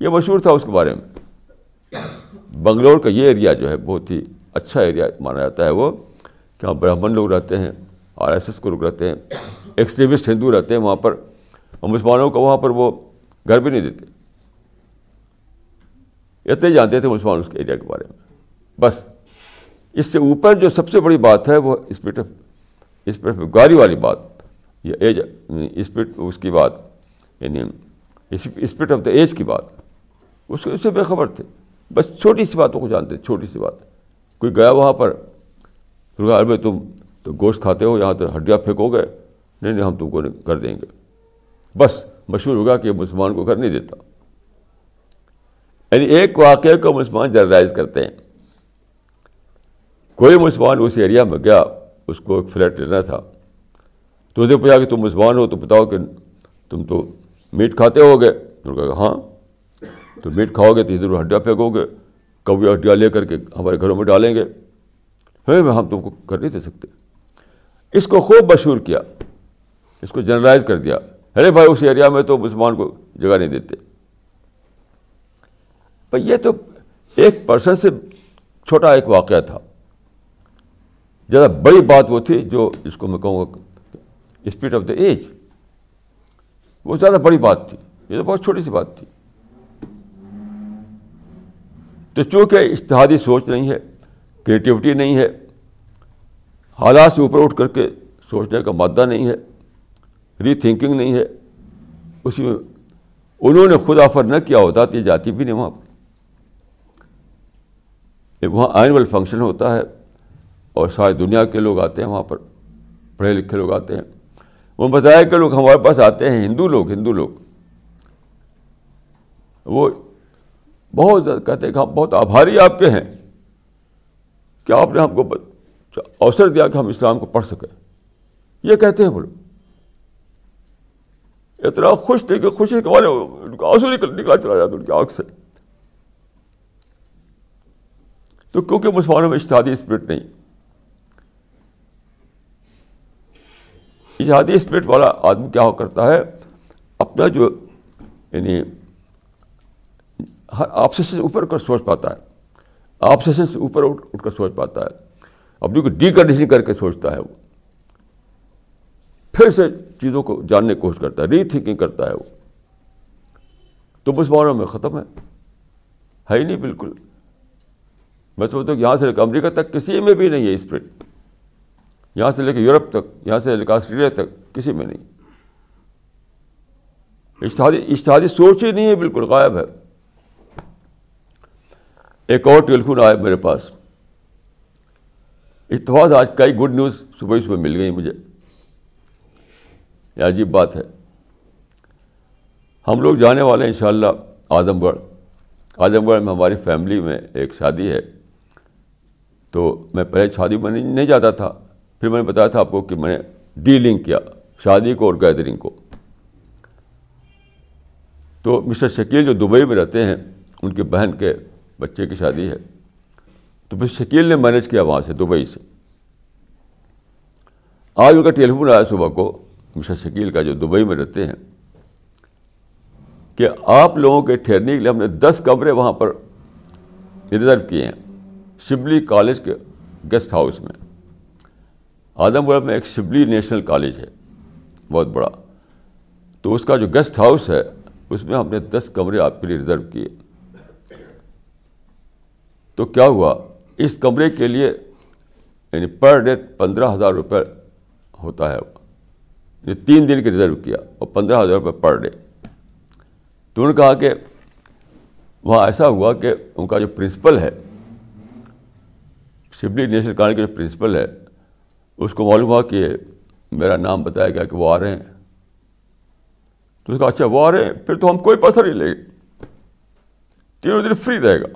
[SPEAKER 1] یہ مشہور تھا اس کے بارے میں۔ بنگلور کا یہ ایریا جو ہے، بہت ہی اچھا ایریا مانا جاتا ہے وہ، کہ وہاں برہمن لوگ رہتے ہیں آر ایس ایس کو لوگ رہتے ہیں ایکسٹریمسٹ ہندو رہتے ہیں وہاں پر۔ اور مسلمانوں کو وہاں پر وہ گھر بھی نہیں دیتے۔ اتنے جانتے تھے مسلمان اس کے ایریا کے بارے میں۔ بس۔ اس سے اوپر جو سب سے بڑی بات ہے وہ اسپرٹ آف اسپرٹ آف گاری والی بات۔ یا ایج یعنی اسپرٹ اس کی بات۔ یعنی اسپرٹ آف دا ایج کی بات۔ اس کو اس سے بے خبر تھے۔ بس چھوٹی سی باتوں کو جانتے چھوٹی سی بات۔ کوئی گیا وہاں پر میں تم تو گوشت کھاتے ہو، یہاں تو ہڈیاں پھینکو گے۔ نہیں نہیں، ہم تم کو کر دیں گے۔ بس مشہور ہوگا کہ مسلمان کو کر نہیں دیتا۔ یعنی ایک واقعے کو مسلمان جنرلائز کرتے ہیں۔ کوئی مسلمان اس ایریا میں گیا، اس کو ایک فلیٹ لینا تھا۔ تو اسے پوچھا کہ تم مسلمان ہو تو بتاؤ کہ تم تو میٹ کھاتے ہو گے تو کہا ہاں۔ تو میٹ کھاؤ گے تو ادھر ہڈیا پھینکو گے۔ کبھی ہڈیا لے کر کے ہمارے گھروں میں ڈالیں گے۔ ہم تم کو کر نہیں دے سکتے۔ اس کو خوب مشہور کیا، اس کو جنرلائز کر دیا۔ ارے بھائی، اس ایریا میں تو مسلمان کو جگہ نہیں دیتے۔ بھائی، یہ تو ایک پرسن سے چھوٹا ایک واقعہ تھا۔ زیادہ بڑی بات وہ تھی جو اس کو میں کہوں گا اسپیڈ آف دا ایج وہ زیادہ بڑی بات تھی۔ یہ تو بہت چھوٹی سی بات تھی۔ تو چونکہ اشتہادی سوچ نہیں ہے کریٹیوٹی نہیں ہے، حالات سے اوپر اٹھ کر کے سوچنے کا مادہ نہیں ہے ری تھنکنگ نہیں ہے۔ اسی میں انہوں نے خود آفر نہ کیا ہوتا تو یہ جاتی بھی نہیں وہاں۔ پر وہاں اینول فنکشن ہوتا ہے اور ساری دنیا کے لوگ آتے ہیں وہاں پر، پڑھے لکھے لوگ آتے ہیں۔ وہ بتایا کہ لوگ ہمارے پاس آتے ہیں، ہندو لوگ ہندو لوگ۔ وہ بہت کہتے ہیں کہ ہم بہت آبھاری آپ کے ہیں۔ کہ آپ نے ہم کو اوسر دیا کہ ہم اسلام کو پڑھ سکیں؟ یہ کہتے ہیں بولو اتنا خوش تھے کہ خوشی کے بارے آنسو نکل نکلا چلا جاتا ان کی آنکھ سے تو کیونکہ مسلمانوں میں اشتہادی اسپرٹ نہیں اشتہادی اسپرٹ والا آدمی کیا کرتا ہے اپنا جو یعنی ہر آپسیشن سے اوپر کر سوچ پاتا ہے آپسیشن سے اوپر اٹھ اٹھ کر سوچ پاتا ہے اپنی کو ڈی کنڈیشن کر کے سوچتا ہے وہ پھر سے چیزوں کو جاننے کی کوشش کرتا ہے، ری تھنکنگ کرتا ہے وہ۔ تو مسلمانوں میں ختم ہے۔ ہے ہی نہیں بالکل۔ میں سمجھتا ہوں کہ یہاں سے لے کے امریکہ تک کسی میں بھی نہیں ہے اسپرٹ یہاں سے لے کے یورپ تک، یہاں سے لے کے آسٹریلیا تک کسی میں نہیں۔ اشتہادی اشتہادی سوچ ہی نہیں ہے، بالکل غائب ہے۔ ایک اور ٹیلیفون آیا میرے پاس۔ اتفاق، آج کئی گڈ نیوز صبح صبح مل گئی مجھے۔ یہ عجیب بات ہے۔ ہم لوگ جانے والے ہیں ان شاء اللہ اعظم گڑھ اعظم گڑھ میں ہماری فیملی میں ایک شادی ہے۔ تو میں پہلے شادی میں نہیں جاتا تھا۔ پھر میں نے بتایا تھا آپ کو کہ میں نے ڈیلنگ کیا، شادی کو اور گیدرنگ کو۔ تو مسٹر شکیل جو دبئی میں رہتے ہیں، ان کی بہن کے بچے کی شادی ہے۔ تو پھر شکیل نے مینیج کیا وہاں سے دبئی سے۔ آج ان کا ٹیلیفون آیا صبح کو۔ مسٹر شکیل کا جو دبئی میں رہتے ہیں، کہ آپ لوگوں کے ٹھہرنے کے لیے ہم نے دس کمرے وہاں پر ریزرو کیے ہیں، شبلی کالج کے گیسٹ ہاؤس میں۔ اعظم گڑھ میں ایک شبلی نیشنل کالج ہے، بہت بڑا۔ تو اس کا جو گیسٹ ہاؤس ہے، اس میں ہم نے دس کمرے آپ کے لیے ریزرو کیے۔ تو کیا ہوا؟ اس کمرے کے لیے یعنی پر ڈے پندرہ ہزار روپے ہوتا ہے۔ یعنی تین دن کے ریزرو کیا اور پندرہ ہزار روپے پر ڈے۔ تو انہوں نے کہا کہ وہاں ایسا ہوا کہ ان کا جو پرنسپل ہے، شبلی نیشنل کالج کا جو پرنسپل ہے، اس کو معلوم ہوا کہ میرا نام بتایا گیا کہ وہ آ رہے ہیں۔ تو اس کا اچھا وہ آ رہے ہیں، پھر تو ہم کوئی پیسہ نہیں لیں گے۔ تینوں دن فری رہے گا۔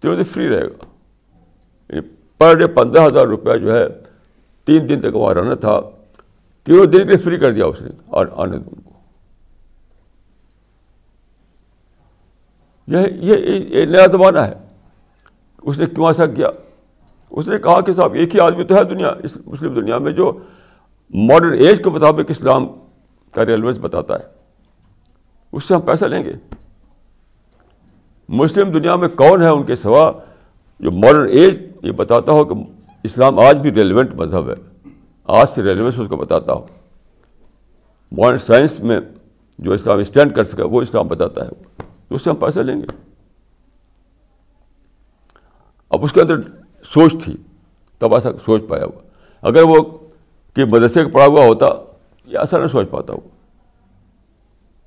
[SPEAKER 1] تینوں دن فری رہے گا۔ پر ڈے پندرہ ہزار روپیہ جو ہے، تین دن تک وہاں رہنا تھا۔ تینوں دن کے لیے فری کر دیا اس نے آنے ان کو۔ یہ نیا زمانہ ہے۔ اس نے کیوں ایسا کیا؟ اس نے کہا کہ صاحب، ایک ہی آدمی تو ہے دنیا، اس مسلم دنیا میں جو ماڈرن ایج کے مطابق اسلام کا ریلیونس بتاتا ہے۔ اس سے ہم پیسہ لیں گے۔ مسلم دنیا میں کون ہے ان کے سوا جو ماڈرن ایج یہ بتاتا ہو کہ اسلام آج بھی ریلیونٹ مذہب ہے۔ آج سے ریلیونس اس کو بتاتا ہو۔ ماڈرن سائنس میں جو اسلام اسٹینڈ کر سکے وہ اسلام بتاتا ہے۔ تو اس سے ہم پیسہ لیں گے۔ اب اس کے اندر سوچ تھی۔ تب ایسا سوچ پایا وہ اگر وہ کہ مدرسے کا پڑھا ہوا ہوتا، یہ ایسا نہیں سوچ پاتا وہ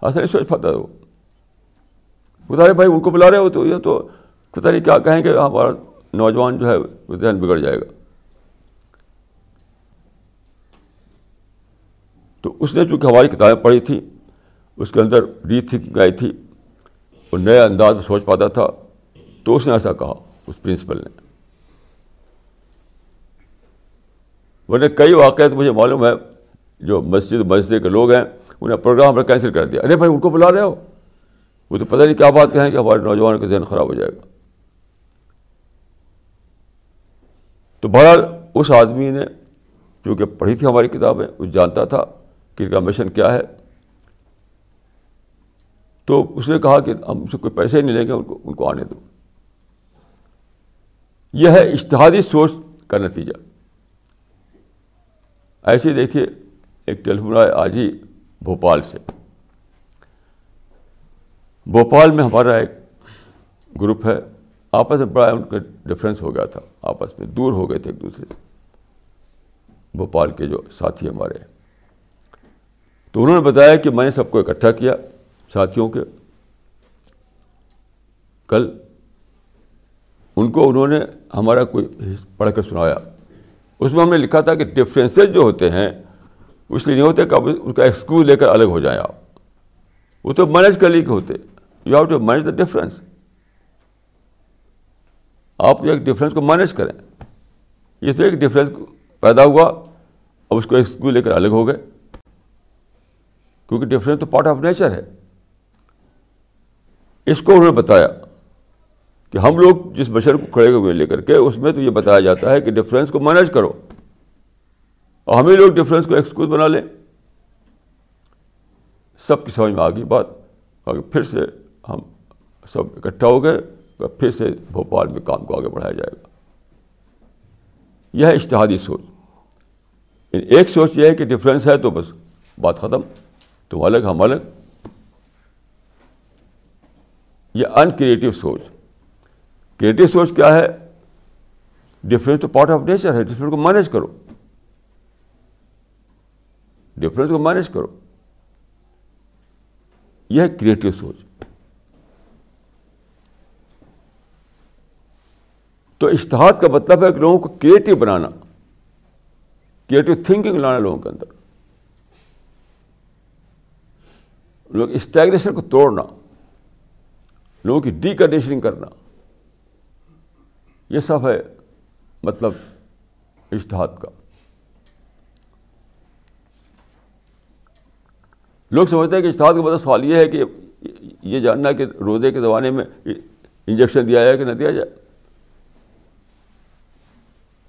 [SPEAKER 1] ایسا نہیں سوچ پاتا وہ بتا رہے بھائی، ان کو بلا رہے ہو تو یہ تو، پتہ نہیں کیا کہیں کہ ہمارا نوجوان جو ہے وہ ذہن بگڑ جائے گا۔ تو اس نے چونکہ ہماری کتابیں پڑھی تھیں، اس کے اندر ری تھنک آئی تھی، وہ نئے انداز میں سوچ پاتا تھا، تو اس نے ایسا کہا، اس پرنسپل نے۔ ورنہ کئی واقعات مجھے معلوم ہے جو مسجد مسجد کے لوگ ہیں، انہیں پروگرام کینسل کر دیا۔ ارے بھائی، ان کو بلا رہے ہو؟ وہ تو پتہ نہیں کیا بات کہیں کہ ہمارے نوجوانوں کا ذہن خراب ہو جائے گا۔ تو بہرحال اس آدمی نے چونکہ پڑھی تھی ہماری کتابیں، وہ جانتا تھا کہ ان کا مشن کیا ہے۔ تو اس نے کہا کہ ہم سے کوئی پیسے نہیں لیں گے، ان کو ان کو آنے دو۔ یہ ہے اشتہادی سوچ کا نتیجہ۔ ایسے دیکھیے، ایک ٹیلیفون آیا آج ہی بھوپال سے۔ بھوپال میں ہمارا ایک گروپ ہے۔ آپس میں بڑا ان کا ڈفرینس ہو گیا تھا۔ آپس میں دور ہو گئے تھے ایک دوسرے سے۔ بھوپال کے جو ساتھی ہمارے ہیں۔ تو انہوں نے بتایا کہ میں نے سب کو اکٹھا کیا ساتھیوں کے۔ کل ان کو انہوں نے ہمارا کوئی پڑھ کر سنایا۔ اس میں ہم نے لکھا تھا کہ ڈفرینسز جو ہوتے ہیں اس لیے نہیں ہوتے کہ اس کا ایکسکیوز لے کر الگ ہو جائیں آپ۔ وہ تو مینیج کر لی کے ہوتے۔ You have to manage the difference آپ ایک ڈفرینس کو مینیج کریں۔ یہ تو ایک ڈفرینس پیدا ہوا اور اس کو ایکسکیوز لے کر الگ ہو گئے۔ کیونکہ ڈفرینس تو پارٹ آف نیچر ہے۔ اس کو انہوں نے بتایا کہ ہم لوگ جس بشر کو کھڑے ہوئے لے کر کے، اس میں تو یہ بتایا جاتا ہے کہ ڈفرینس کو مینیج کرو۔ اور ہمیں لوگ ڈفرینس کو ایکسکیوز بنا لیں۔ سب کی سمجھ میں آ گئی بات۔ اور پھر سے ہم سب اکٹھا ہو گئے۔ پھر سے بھوپال میں کام کو آگے بڑھایا جائے گا۔ یہ ہے اشتہادی سوچ۔ ایک سوچ یہ ہے کہ ڈفرینس ہے تو بس بات ختم۔ تم الگ، ہم الگ۔ یہ ان کریٹو سوچ۔ کریٹو سوچ کیا ہے؟ ڈفرینس تو پارٹ آف نیچر ہے ڈفرینس کو مینیج کرو۔ ڈفرینس کو مینیج کرو۔ یہ ہے کریٹو سوچ۔ تو اشتہاد کا مطلب ہے کہ لوگوں کو کریٹو بنانا، کریٹو تھنکنگ لانا لوگوں کے اندر۔ لوگ اسٹیگریشن کو توڑنا، لوگوں کی ڈی کنڈیشننگ کرنا، یہ سب ہے مطلب اشتہاد کا۔ لوگ سمجھتے ہیں کہ اشتہاد کا مطلب سوال یہ ہے کہ یہ جاننا کہ روزے کے زمانے میں انجیکشن دیا جائے کہ نہ دیا جائے۔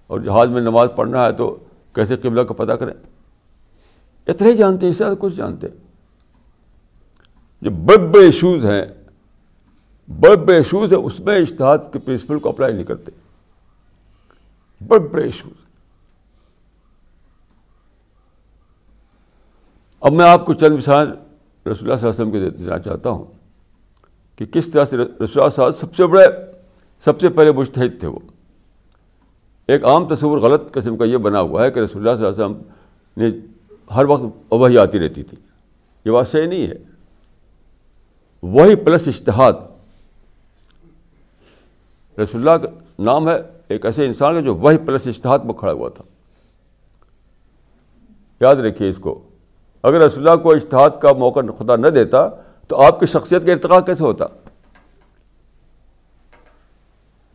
[SPEAKER 1] اور جہاز میں نماز پڑھنا ہے تو کیسے قبلہ کا پتہ کریں؟ اتنے ہی جانتے ہیں، اس سے کچھ جانتے ہیں۔ جو بڑے بڑے ایشوز ہیں، بڑے بڑے ایشوز ہیں، اس میں اشتہاد کے پرنسپل کو اپلائی نہیں کرتے۔ بڑے بڑے ایشوز اب میں آپ کو چند مثال رسول اللہ صلی اللہ علیہ وسلم کے دینا چاہتا ہوں کہ کس طرح سے رسول اللہ صلی اللہ علیہ وسلم سب سے بڑے، سب سے پہلے مشتحد تھے وہ۔ ایک عام تصور غلط قسم کا یہ بنا ہوا ہے کہ رسول اللہ صلی اللہ علیہ وسلم نے ہر وقت وہی آتی رہتی تھی۔ یہ بات صحیح نہیں ہے۔ وہی پلس اشتہاد رسول اللہ کا نام ہے ایک ایسے انسان کا جو وہی پلس اشتہاد میں کھڑا ہوا تھا۔ یاد رکھیے اس کو۔ اگر رسول اللہ کو اشتہاد کا موقع خدا نہ دیتا تو آپ کی شخصیت کا ارتقا کیسے ہوتا؟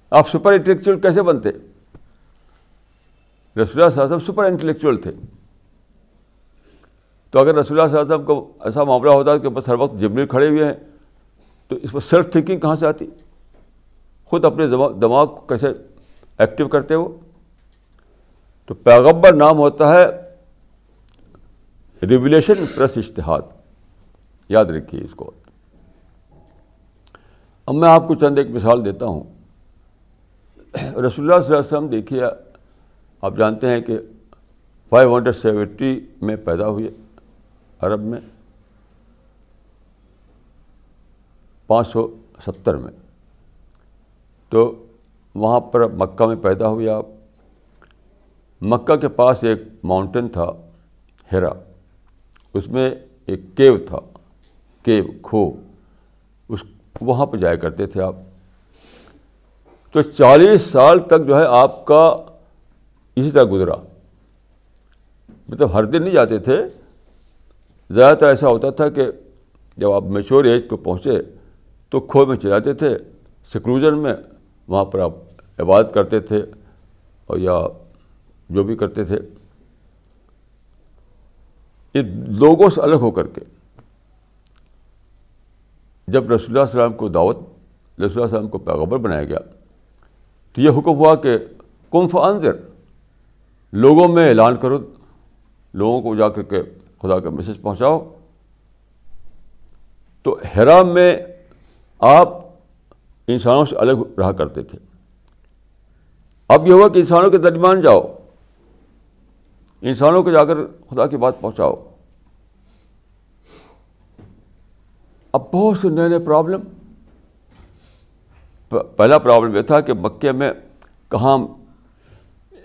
[SPEAKER 1] آپ سپر انٹلیکچوئل کیسے بنتے؟ رسول اللہ صلی اللہ علیہ وسلم سپر انٹلیکچوئل تھے۔ تو اگر رسول اللہ صلی اللہ علیہ وسلم کو ایسا معاملہ ہوتا کہ بس ہر وقت جبریل کھڑے ہوئے ہیں، تو اس پر سیلف تھنکنگ کہاں سے آتی؟ خود اپنے دماغ کو کیسے ایکٹیو کرتے ہو تو پیغبر نام ہوتا ہے ریولیشن پلس اشتہاد۔ یاد رکھیے اس کو۔ اب میں آپ کو چند ایک مثال دیتا ہوں۔ رسول اللہ صلی اللہ علیہ وسلم دیکھیے آپ جانتے ہیں کہ فائیو ہنڈریڈ سیونٹی میں پیدا ہوئے عرب میں، پانچ سو ستر میں۔ تو وہاں پر مکہ میں پیدا ہوئے آپ۔ مکہ کے پاس ایک ماؤنٹین تھا ہیرا اس میں ایک کیو تھا کیو کھو۔ اس، وہاں پہ جایا کرتے تھے آپ۔ تو چالیس سال تک جو ہے آپ کا اسی طرح گزرا۔ مطلب ہر دن نہیں جاتے تھے۔ زیادہ تر ایسا ہوتا تھا کہ جب آپ میچور ایج کو پہنچے تو کھو میں چلاتے تھے سکروجن میں وہاں پر آپ عبادت کرتے تھے اور یا جو بھی کرتے تھے۔ یہ لوگوں سے الگ ہو کر کے۔ جب رسول اللہ السلام کو دعوت، رسول اللہ السلام کو پیغبر بنایا گیا تو یہ حکم ہوا کہ کمف انضر لوگوں میں اعلان کرو، لوگوں کو جا کر کے خدا کا میسج پہنچاؤ۔ تو حرام میں آپ انسانوں سے الگ رہا کرتے تھے۔ اب یہ ہوا کہ انسانوں کے درمیان جاؤ، انسانوں کو جا کر خدا کی بات پہنچاؤ۔ اب بہت سے نئے نئے پرابلم پہلا پرابلم یہ تھا کہ مکے میں کہاں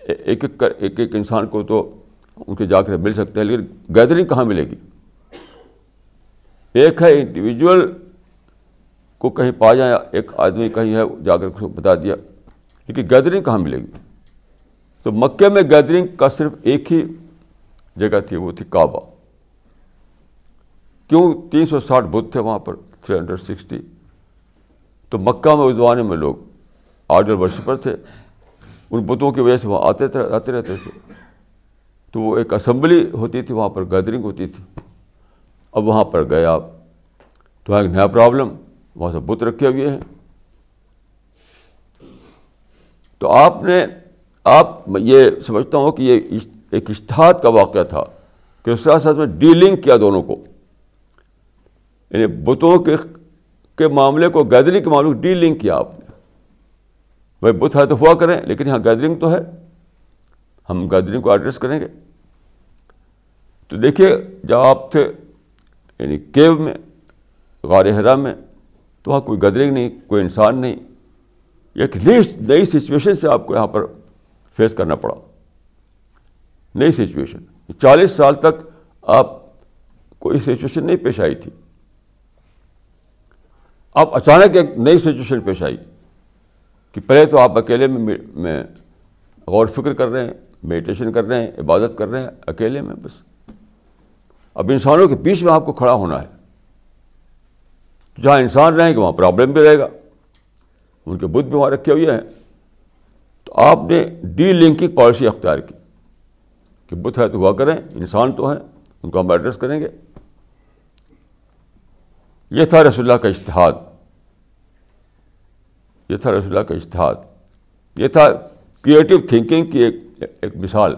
[SPEAKER 1] ایک ایک کر ایک ایک انسان کو تو ان کے جا کر مل سکتے ہیں لیکن گیدرنگ کہاں ملے گی؟ ایک ہے انڈیویجول کو کہیں پا جائیں، ایک آدمی کہیں ہے، جا کر اس کو بتا دیا۔ لیکن گیدرنگ کہاں ملے گی؟ تو مکے میں گیدرنگ کا صرف ایک ہی جگہ تھی، وہ تھی کعبہ۔ کیوں؟ تین سو ساٹھ بت تھے وہاں پر، تھری ہنڈریڈ سکسٹی۔ تو مکہ میں، اس زمانے میں لوگ آرڈر ورشپر تھے۔ ان بتوں کی وجہ سے وہاں آتے تھے آتے رہتے تھے۔ تو وہ ایک اسمبلی ہوتی تھی، وہاں پر گیدرنگ ہوتی تھی۔ اب وہاں پر گئے آپ۔ تو ایک نیا پرابلم وہاں سے بت رکھے ہوئے ہیں۔ تو آپ نے، آپ یہ سمجھتا ہوں کہ یہ ایک اشتہاد کا واقعہ تھا کہ اس ساتھ میں ڈیلنگ کیا دونوں کو۔ یعنی بتوں کے کے معاملے کو گیدرنگ کے معاملے کو ڈیلنگ کیا آپ نے۔ بھائی بت ہے تو ہوا کریں، لیکن یہاں گیدرنگ تو ہے۔ ہم گیدرنگ کو ایڈریس کریں گے۔ تو دیکھیے، جب آپ تھے یعنی کیو میں، غار حرا میں، تو وہاں کوئی گیدرنگ نہیں، کوئی انسان نہیں۔ ایک نئی نئی سچویشن سے آپ کو یہاں پر فیس کرنا پڑا۔ نئی سچویشن چالیس سال تک آپ کوئی سچویشن نہیں پیش آئی تھی۔ اب اچانک ایک نئی سچویشن پیش آئی۔ کہ پہلے تو آپ اکیلے میں میں غور فکر کر رہے ہیں میڈیٹیشن کر رہے ہیں، عبادت کر رہے ہیں، اکیلے میں بس۔ اب انسانوں کے بیچ میں آپ کو کھڑا ہونا ہے۔ جہاں انسان رہیں گے، وہاں پرابلم بھی رہے گا۔ ان کے بدھ بھی وہاں رکھے ہوئے ہیں۔ تو آپ نے ڈی لنکنگ پالیسی اختیار کی۔ کہ بت ہے تو ہوا کریں، انسان تو ہیں، ان کو ہم ایڈریس کریں گے۔ یہ تھا رسول اللہ کا اشتہاد یہ تھا رسول اللہ کا اشتہاد یہ تھا کریٹو تھنکنگ کی ایک ایک مثال۔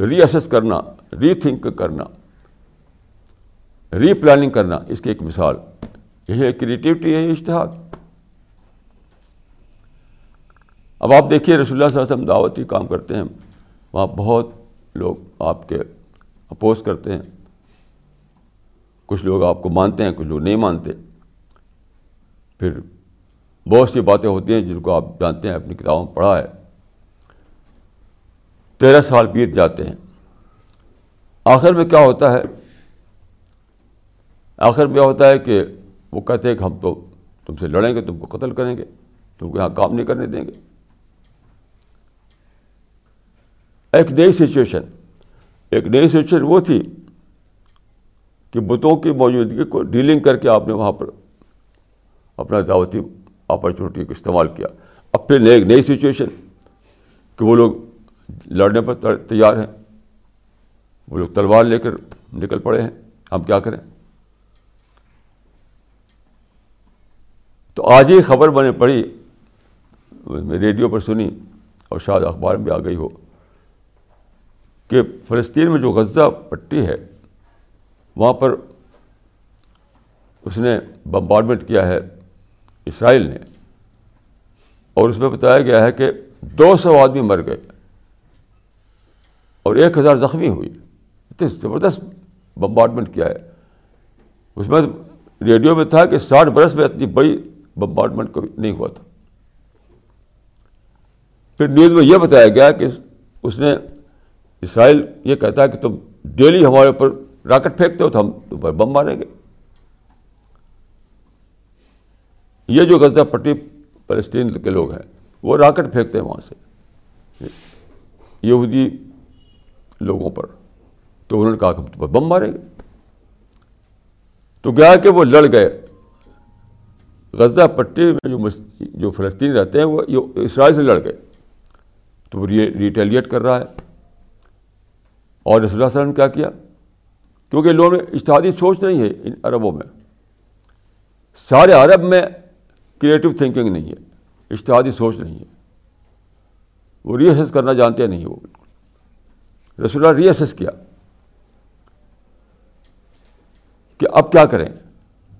[SPEAKER 1] ری اسس کرنا ری تھنک کرنا ری پلاننگ کرنا، اس کی ایک مثال۔ یہ ہے کریٹیوٹی ہے اشتہاد اب آپ دیکھیے رسول اللہ صلی اللہ علیہ وسلم دعوتی کام کرتے ہیں۔ وہاں بہت لوگ آپ کے اپوز کرتے ہیں۔ کچھ لوگ آپ کو مانتے ہیں، کچھ لوگ نہیں مانتے۔ پھر بہت سی باتیں ہوتی ہیں جن کو آپ جانتے ہیں، اپنی کتابوں میں پڑھا ہے۔ تیرہ سال بیت جاتے ہیں۔ آخر میں کیا ہوتا ہے؟ آخر میں کیا ہوتا ہے کہ وہ کہتے ہیں کہ ہم تو تم سے لڑیں گے، تم کو قتل کریں گے، تم کو یہاں کام نہیں کرنے دیں گے۔ ایک نئی سچویشن ایک نئی سچویشن وہ تھی کہ بتوں کی موجودگی کو ڈیلنگ کر کے آپ نے وہاں پر اپنا دعوتی اپرچونیٹی کو استعمال کیا۔ اب پھر ایک نئی سچویشن کہ وہ لوگ لڑنے پر تیار ہیں۔ وہ لوگ تلوار لے کر نکل پڑے ہیں۔ ہم کیا کریں؟ تو آج ہی خبر میں نے پڑھی، ریڈیو پر سنی اور شاید اخبار میں بھی آ گئی ہو کہ فلسطین میں جو غزہ پٹی ہے، وہاں پر اس نے بمبارمنٹ کیا ہے۔ اسرائیل نے۔ اور اس میں بتایا گیا ہے کہ دو سو آدمی مر گئے۔ اور ایک ہزار زخمی ہوئی۔ اتنی زبردست بمبارٹمنٹ کیا ہے۔ اس میں ریڈیو میں تھا کہ ساٹھ برس میں اتنی بڑی بمبارٹمنٹ کبھی نہیں ہوا تھا۔ پھر نیوز میں یہ بتایا گیا کہ اس نے اسرائیل یہ کہتا ہے کہ تم ڈیلی ہمارے اوپر راکٹ پھینکتے ہو تو ہم تم پر بم ماریں گے۔ یہ جو غزہ پٹی فلسطین کے لوگ ہیں، وہ راکٹ پھینکتے ہیں وہاں سے۔ یہودی لوگوں پر۔ تو انہوں نے کہا کہ ہم پر بم ماریں گے۔ تو گیا کہ وہ لڑ گئے۔ غزہ پٹی میں جو جو فلسطین رہتے ہیں، وہ اسرائیل سے لڑ گئے۔ تو وہ ریٹیلیٹ کر رہا ہے۔ اور رسول اللہ وسلم کیا کیا؟ کیونکہ لوگوں میں اشتہادی سوچ نہیں ہے ان عربوں میں۔ سارے عرب میں کریٹو تھنکنگ نہیں ہے اشتہادی سوچ نہیں ہے۔ وہ ری ایسس کرنا جانتے نہیں وہ۔ بالکل رسول اللہ ری ایسس کیا کہ اب کیا کریں؟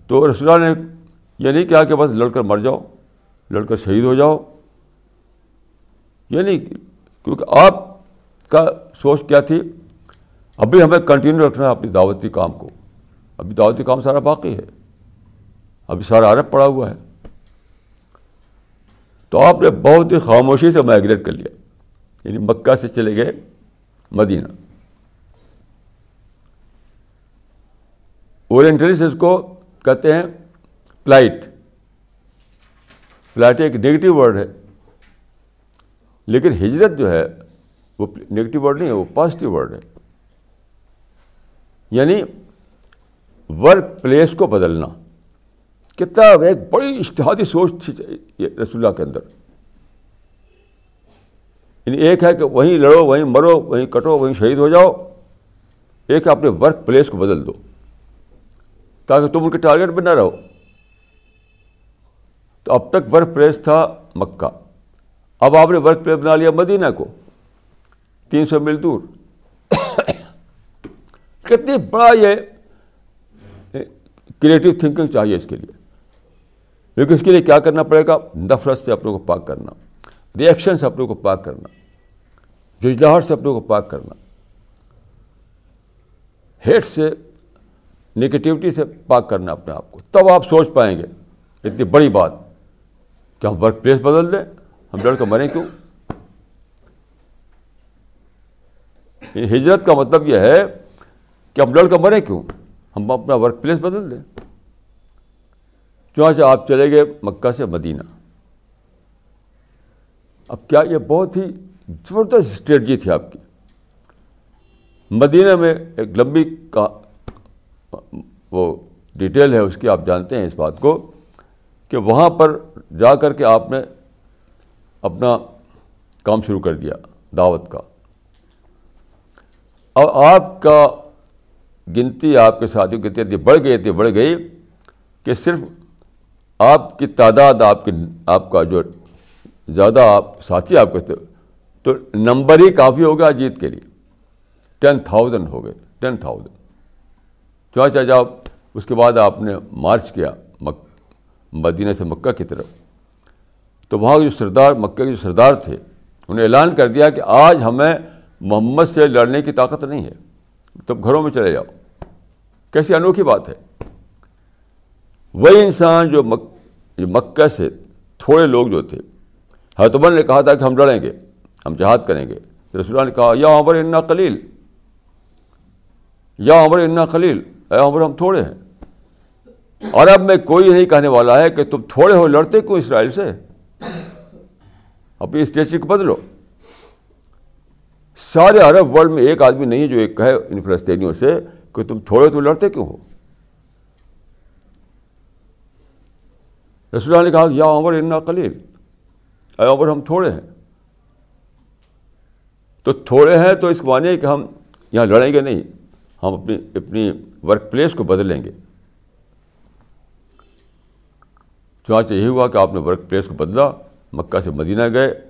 [SPEAKER 1] تو رسول اللہ نے یہ نہیں کہا کہ بس لڑ کر مر جاؤ لڑ کر شہید ہو جاؤ۔ یہ نہیں کیونکہ آپ کا سوچ کیا تھی؟ ابھی ہمیں کنٹینیو رکھنا ہے اپنی دعوتی کام کو۔ ابھی دعوتی کام سارا باقی ہے۔ ابھی سارا عرب پڑا ہوا ہے۔ تو آپ نے بہت ہی خاموشی سے مائگریٹ کر لیا۔ یعنی مکہ سے چلے گئے مدینہ۔ اورینٹلسٹ اس کو کہتے ہیں پلائٹ پلائٹ ایک نگیٹو ورڈ ہے۔ لیکن ہجرت جو ہے وہ نگیٹو ورڈ نہیں ہے، وہ پازیٹیو ورڈ ہے۔ یعنی ورک پلیس کو بدلنا۔ کتنا ایک بڑی اشتہادی سوچ تھی رسول اللہ کے اندر۔ یعنی ایک ہے کہ وہیں لڑو، وہیں مرو، وہیں کٹو، وہیں شہید ہو جاؤ۔ ایک اپنے ورک پلیس کو بدل دو، تاکہ تم ان کے ٹارگیٹ پہ نہ رہو۔ تو اب تک ورک پلیس تھا مکہ۔ اب آپ نے ورک پلیس بنا لیا مدینہ کو۔ تین سو میل دور۔ کتنی بڑا یہ کریٹو تھنکنگ چاہیے اس کے لیے۔ لیکن اس کے لیے کیا کرنا پڑے گا؟ نفرت سے اپنے کو پاک کرنا ریئیکشن سے اپنے کو پاک کرنا ججلاہٹ سے اپنے کو پاک کرنا ہیٹ سے نگیٹیوٹی سے پاک کرنا اپنے آپ کو۔ تب آپ سوچ پائیں گے، اتنی بڑی بات، کہ ہم ورک پلیس بدل دیں، ہم لڑ کر مریں کیوں؟ ہجرت کا مطلب یہ ہے کہ ہم لڑ کر مرے کیوں؟ ہم اپنا ورک پلیس بدل دیں۔ چنانچہ آپ چلے گئے مکہ سے مدینہ۔ اب کیا یہ بہت ہی زبردست اسٹریٹجی تھی آپ کی۔ مدینہ میں ایک لمبی کا وہ ڈیٹیل ہے، اس کی آپ جانتے ہیں اس بات کو کہ وہاں پر جا کر کے آپ نے اپنا کام شروع کر دیا دعوت کا۔ اور آپ کا گنتی آپ کے ساتھیوں کی گنتی بڑھ گئی تھی بڑھ گئی کہ صرف آپ کی تعداد آپ کی آپ کا جو زیادہ آپ ساتھی آپ کے تھے تو نمبر ہی کافی ہو گیا جیت کے لیے۔ ٹین تھاؤزینڈ ہو گئے، ٹین تھاؤزینڈ چاچا جب اس کے بعد آپ نے مارچ کیا مک، مدینہ سے مکہ کی طرف، تو وہاں جو سردار، مکہ کے جو سردار تھے، انہیں اعلان کر دیا کہ آج ہمیں محمد سے لڑنے کی طاقت نہیں ہے۔ تب گھروں میں چلے جاؤ۔ کیسی انوکھی بات ہے۔ وہی انسان جو مک جو مکہ سے تھوڑے لوگ جو تھے حتمن نے کہا تھا کہ ہم لڑیں گے، ہم جہاد کریں گے۔ رسول اللہ نے کہا، یا عمر انا خلیل یا عمر انا خلیل اے عمر، ہم تھوڑے ہیں۔ عرب میں کوئی نہیں کہنے والا ہے کہ تم تھوڑے ہو، لڑتے کیوں اسرائیل سے؟ اپنی اسٹیچی کو بدلو۔ سارے عرب ورلڈ میں ایک آدمی نہیں ہے جو ایک کہے ان فلسطینیوں سے کہ تم تھوڑے تو لڑتے کیوں ہو؟ رسول اللہ نے کہا یا عمر انا خلیل اے عمر، ہم تھوڑے ہیں۔ تو تھوڑے ہیں تو اس معنی ہے کہ ہم یہاں لڑیں گے نہیں۔ ہم اپنی اپنی ورک پلیس کو بدل لیں گے۔ چنانچہ یہی ہوا کہ آپ نے ورک پلیس کو بدلا، مکہ سے مدینہ گئے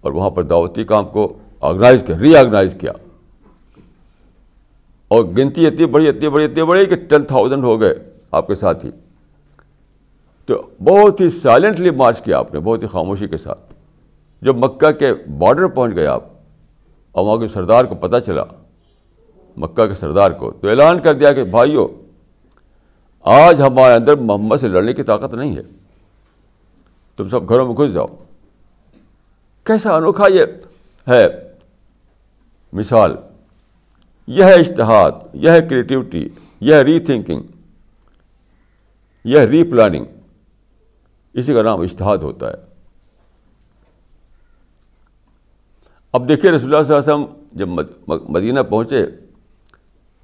[SPEAKER 1] اور وہاں پر دعوتی کام کو آرگنائز کیا ری آرگنائز کیا۔ اور گنتی اتنی بڑی اتنی بڑی اتنی بڑی کہ ٹین تھاؤزینڈ ہو گئے آپ کے ساتھ ہی تو بہت ہی سائلنٹلی مارچ کیا آپ نے، بہت ہی خاموشی کے ساتھ۔ جب مکہ کے بارڈر پہنچ گئے آپ اور وہاں کے سردار کو پتہ چلا، مکہ کے سردار کو، تو اعلان کر دیا کہ بھائیو، آج ہمارے اندر محمد سے لڑنے کی طاقت نہیں ہے۔ تم سب گھروں میں گھس جاؤ۔ کیسا انوکھا یہ ہے۔ مثال، یہ ہے اشتہاد یہ ہے کریٹیوٹی یہ ہے ری تھنکنگ یہ ہے ری پلاننگ اسی کا نام اشتہاد ہوتا ہے۔ اب دیکھیے رسول اللہ صلی اللہ علیہ وسلم جب مدینہ پہنچے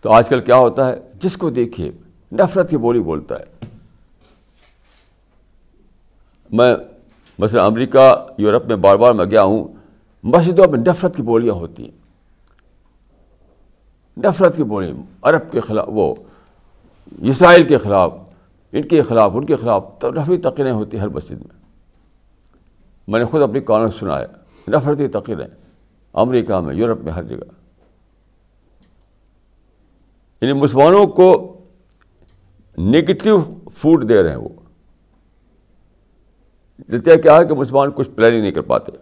[SPEAKER 1] تو آج کل کیا ہوتا ہے؟ جس کو دیکھیے، نفرت کی بولی بولتا ہے۔ میں مثلا امریکہ، یورپ میں بار بار میں گیا ہوں، مسجدوں میں نفرت کی بولیاں ہوتی ہیں۔ نفرت کی بولی عرب کے خلاف، وہ، اسرائیل کے خلاف ان کے خلاف، ان کے خلاف تو نفرتی تقریں ہوتی ہر مسجد میں۔ میں نے خود اپنی قانون سنا ہے نفرتی تقریں امریکہ میں، یورپ میں، ہر جگہ۔ یعنی مسلمانوں کو نگیٹو فوڈ دے رہے ہیں وہ۔ کیا ہے کہ مسلمان کچھ پلاننگ نہیں کر پاتے۔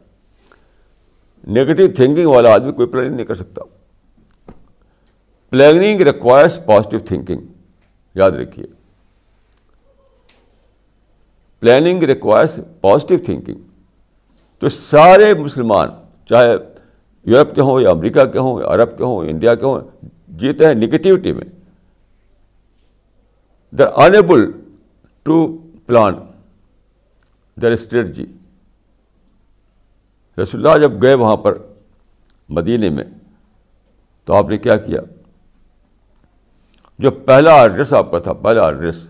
[SPEAKER 1] نگیٹو تھنکنگ والا آدمی کوئی پلاننگ نہیں کر سکتا۔ پلاننگ ریکوائرس پازیٹیو تھنکنگ یاد رکھیے۔ پلاننگ ریکوائرس پازیٹیو تھنکنگ تو سارے مسلمان، چاہے یورپ کے ہوں یا امریکہ کے ہوں یا عرب کے ہوں، انڈیا کے ہوں، جیتے ہیں نگیٹیوٹی میں۔ They are unable to plan their strategy رسول اللہ جب گئے وہاں پر مدینے میں، تو آپ نے کیا کیا؟ جو پہلا ایڈریس آپ کا تھا، پہلا ایڈریس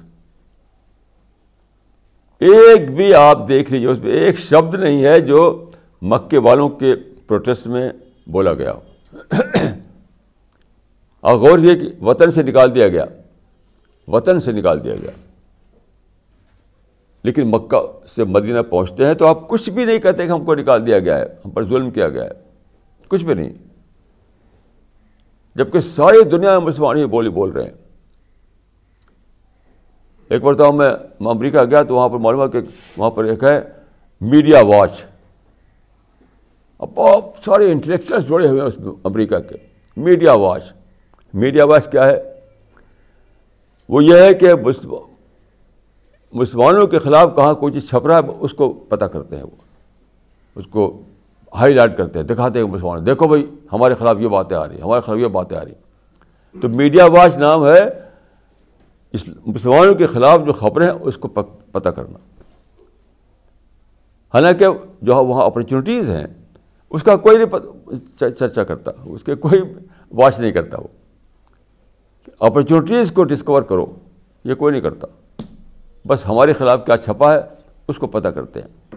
[SPEAKER 1] ایک بھی آپ دیکھ لیجیے اس میں ایک شبد نہیں ہے جو مکے والوں کے پروٹیسٹ میں بولا گیا اور غور یہ کہ وطن سے نکال دیا گیا۔ وطن سے نکال دیا گیا۔ لیکن مکہ سے مدینہ پہنچتے ہیں تو آپ کچھ بھی نہیں کہتے کہ ہم کو نکال دیا گیا ہے، ہم پر ظلم کیا گیا ہے۔ کچھ بھی نہیں۔ جبکہ ساری دنیا میں مسلمان ہی بولی بول رہے ہیں۔ ایک مرتبہ میں امریکہ گیا تو وہاں پر معلوم ہے کہ وہاں پر ایک ہے میڈیا واچ۔ اب بہت سارے انٹلیکچوئلس جڑے ہوئے ہیں اس میں امریکہ کے۔ Media watch. میڈیا واچ کیا ہے؟ وہ یہ ہے کہ مسلمانوں کے خلاف کہاں کوئی چیز چھپ رہا ہے، اس کو پتہ کرتے ہیں وہ۔ اس کو ہائی لائٹ کرتے ہیں، دکھاتے ہیں مسلمان دیکھو بھائی، ہمارے خلاف یہ باتیں آ رہی ہیں، ہمارے خلاف یہ باتیں آ رہی ہیں۔ تو میڈیا واچ نام ہے اس مسلمانوں کے خلاف جو خبریں ہیں، اس کو پتہ کرنا۔ حالانکہ جو وہاں اپرچونیٹیز ہیں، اس کا کوئی نہیں چرچا کرتا، اس کے کوئی واچ نہیں کرتا وہ۔ اپرچونیٹیز کو ڈسکور کرو، یہ کوئی نہیں کرتا۔ بس ہمارے خلاف کیا چھپا ہے، اس کو پتہ کرتے ہیں۔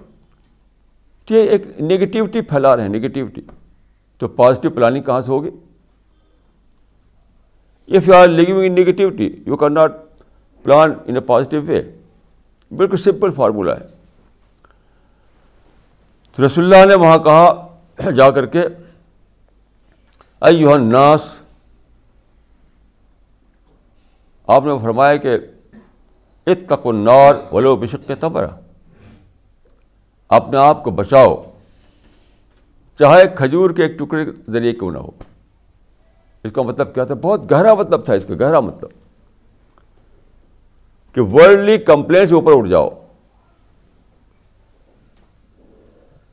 [SPEAKER 1] تو یہ ایک نگیٹیوٹی پھیلا رہے ہیں نگیٹیوٹی تو پازیٹیو پلاننگ کہاں سے ہوگی؟ If you are living in negativity you can not plan in a positive way بالکل سمپل فارمولہ ہے۔ تو رسول اللہ نے وہاں کہا جا کر کے ایوہ الناس، آپ نے فرمایا کہ اتقوا النار ولو بشق تبرہ۔ اپنے آپ کو بچاؤ، چاہے کھجور کے ایک ٹکڑے کے ذریعے کیوں نہ ہو۔ اس کا مطلب کیا تھا؟ بہت گہرا مطلب تھا اس کا، گہرا مطلب۔ کہ ورلڈلی کمپلین سے اوپر اٹھ جاؤ۔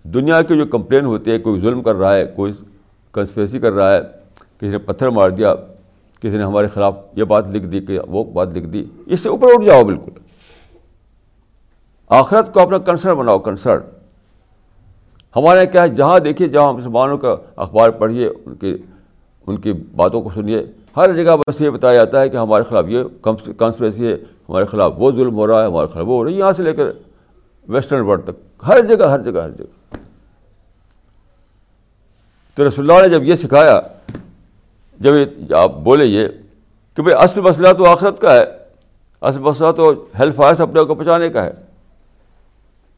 [SPEAKER 1] دنیا کی جو کمپلین ہوتی ہے، کوئی ظلم کر رہا ہے، کوئی کنسپریسی کر رہا ہے، کسی نے پتھر مار دیا، کسی نے ہمارے خلاف یہ بات لکھ دی کہ وہ بات لکھ دی، اس سے اوپر اٹھ جاؤ بالکل۔ آخرت کو اپنا کنسرن بناؤ کنسرن ہمارے کیا ہے؟ جہاں دیکھیے، جہاں مسلمانوں کا اخبار پڑھیے، ان کی ان کی باتوں کو سنیے۔ ہر جگہ بس یہ بتایا جاتا ہے کہ ہمارے خلاف یہ کانسپریسی ہے، ہمارے خلاف وہ ظلم ہو رہا ہے، ہمارے خلاف وہ ہو رہا ہے۔ یہاں سے لے کر ویسٹرن ورلڈ تک، ہر جگہ ہر جگہ ہر جگہ۔ تو رسول اللہ نے جب یہ سکھایا، جب آپ بولے یہ کہ بھائی اصل مسئلہ تو آخرت کا ہے، اصل مسئلہ تو ہیلتھ فائر اپنے کو بچانے کا ہے۔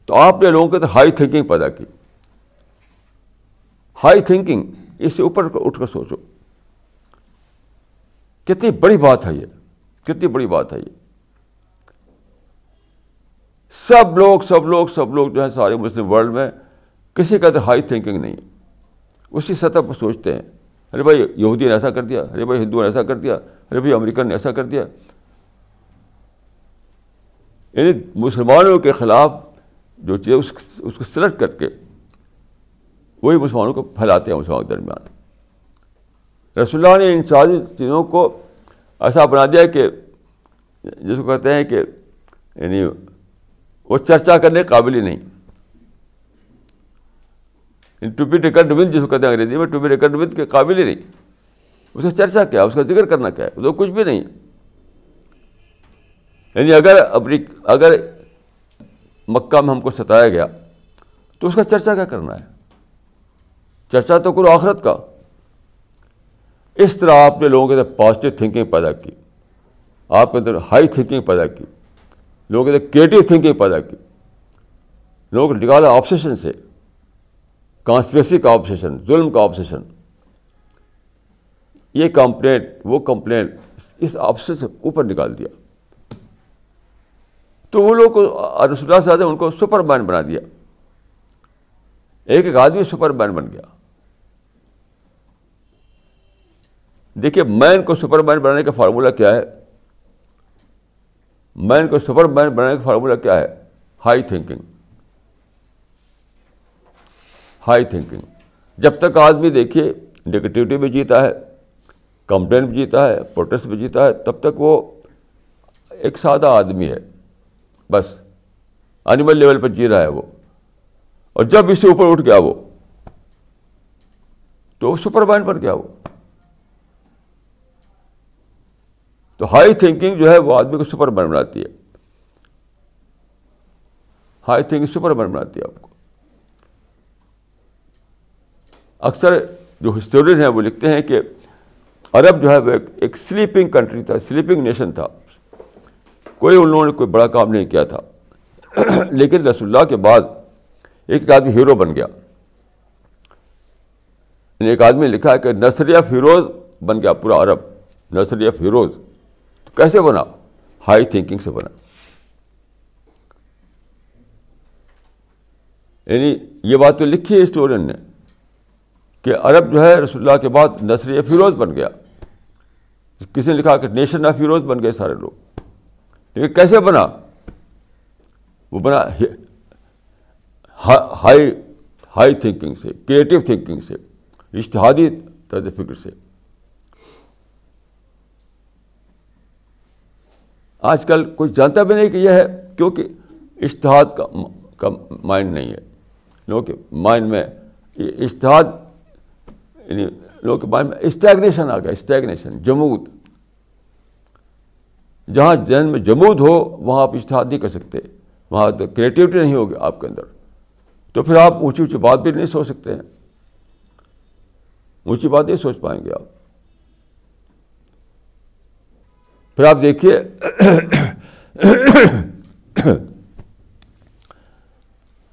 [SPEAKER 1] تو آپ نے لوگوں کے تو ہائی تھنکنگ پیدا کی۔ ہائی تھنکنگ اس سے اوپر اٹھ کر سوچو۔ کتنی بڑی بات ہے یہ، کتنی بڑی بات ہے یہ۔ سب لوگ سب لوگ سب لوگ جو ہے سارے مسلم ورلڈ میں کسی کا ہائی تھنکنگ نہیں اسی سطح پر سوچتے ہیں۔ ارے بھائی، یہودی نے ایسا کر دیا، ارے بھائی، ہندو نے ایسا کر دیا، ارے بھائی، امریکن نے ایسا کر دیا۔ یعنی مسلمانوں کے خلاف جو چیز، اس اس کو سلیکٹ کر کے وہی مسلمانوں کو پھیلاتے ہیں۔ مسلمانوں کے درمیان رسول اللہ نے ان ساری چیزوں کو ایسا بنا دیا کہ جس کو کہتے ہیں کہ یعنی وہ چرچا کرنے قابل ہی نہیں۔ یعنی ٹو بی ریکڈ ود جس کو کہتے ہیں انگریزی میں، ٹو بی ریکڈ ود کے قابل ہی نہیں۔ اس کا چرچا کیا، اس کا ذکر کرنا کیا ہے وہ کچھ بھی نہیں۔ یعنی اگر اپنی، اگر مکہ میں ہم کو ستایا گیا تو اس کا چرچا کیا کرنا ہے؟ چرچا تو کرو آخرت کا۔ اس طرح آپ نے لوگوں کے اندر پازیٹیو تھنکنگ پیدا کی، آپ کے اندر ہائی تھنکنگ پیدا کی، لوگوں کے اندر کریٹو تھنکنگ پیدا کی۔ لوگوں کو نکالا آپسیشن سے کانسپریسی کا آپسیشن ظلم کا آپسیشن یہ کمپلینٹ وہ کمپلینٹ اس آپسیشن سے اوپر نکال دیا۔ تو وہ لوگ رسول اللہ صاحب ان کو سپر مین بنا دیا۔ ایک ایک آدمی سپر مین بن گیا۔ دیکھیے مین کو سپر مین بنانے کا فارمولہ کیا ہے؟ مین کو سپر مین بنانے کا فارمولہ کیا ہے؟ High thinking. High thinking. جب تک آدمی دیکھیے نگیٹیوٹی بھی جیتا ہے کمپلین بھی جیتا ہے پروٹیسٹ بھی جیتا ہے، تب تک وہ ایک سادہ آدمی ہے۔ بس انیمل لیول پر جی رہا ہے وہ۔ اور جب اس سے اوپر اٹھ گیا وہ، تو سپر مائنڈ پر گیا وہ۔ تو ہائی تھنکنگ جو ہے وہ آدمی کو سپر مین بناتی ہے۔ ہائی تھنکنگ سپر مین بناتی ہے آپ کو۔ اکثر جو ہسٹورین ہیں وہ لکھتے ہیں کہ عرب جو ہے وہ ایک سلیپنگ کنٹری تھا سلیپنگ نیشن تھا۔ کوئی ان لوگوں نے کوئی بڑا کام نہیں کیا تھا۔ لیکن رسول اللہ کے بعد ایک آدمی ہیرو بن گیا۔ ایک آدمی لکھا ہے کہ نرسری آف ہیروز بن گیا پورا عرب۔ Nursery of heroes. کیسے بنا ہائی تھنکنگ سے بنا یعنی یہ بات تو لکھی ہے اسٹورین نے کہ عرب جو ہے رسول اللہ کے بعد نسری فیروز بن گیا کسی نے لکھا کہ نیشن آف فیروز بن گئے سارے لوگ لیکن کیسے بنا وہ بنا ہائی ہائی تھنکنگ سے کریٹیو تھنکنگ سے اشتہادی طرز فکر سے آج کل کوئی جانتا بھی نہیں کہ یہ ہے، کیونکہ اشتہاد کا کا مائنڈ نہیں ہے۔ لوگوں کے مائنڈ میں اشتہاد یعنی لوگوں کے مائنڈ میں اسٹیگنیشن آ گیا اسٹیگنیشن جمود۔ جہاں ذہن میں جمود ہو، وہاں آپ اشتہاد نہیں کر سکتے۔ وہاں تو کریٹیوٹی نہیں ہوگی آپ کے اندر۔ تو پھر آپ اونچی اونچی بات بھی نہیں سوچ سکتے ہیں۔ اونچی بات نہیں سوچ پائیں گے آپ۔ پھر آپ دیکھیے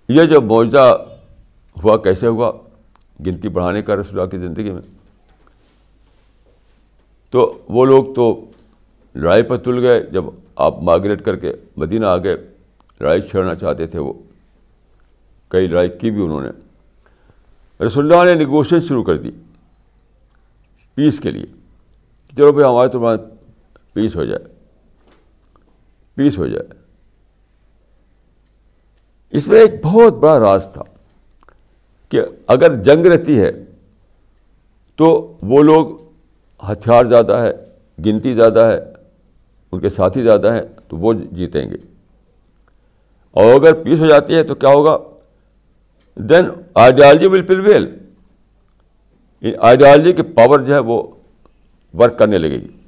[SPEAKER 1] یہ جو معاوضہ ہوا، کیسے ہوا؟ گنتی بڑھانے کا رسول اللہ کی زندگی میں۔ تو وہ لوگ تو لڑائی پر تل گئے۔ جب آپ مائگریٹ کر کے مدینہ آ گئے، لڑائی چھیڑنا چاہتے تھے وہ۔ کئی لڑائی کی بھی انہوں نے۔ رسول اللہ نے نیگوشیٹ شروع کر دی پیس کے لیے۔ چلو بھائی، ہمارے تو پیس ہو جائے۔ پیس ہو جائے۔ اس میں ایک بہت بڑا راز تھا کہ اگر جنگ رہتی ہے تو وہ لوگ ہتھیار زیادہ ہے، گنتی زیادہ ہے، ان کے ساتھی زیادہ ہیں تو وہ جیتیں گے۔ اور اگر پیس ہو جاتی ہے تو کیا ہوگا؟ Then ideology will pull ideology کی پاور جو ہے وہ ورک کرنے لگے گی۔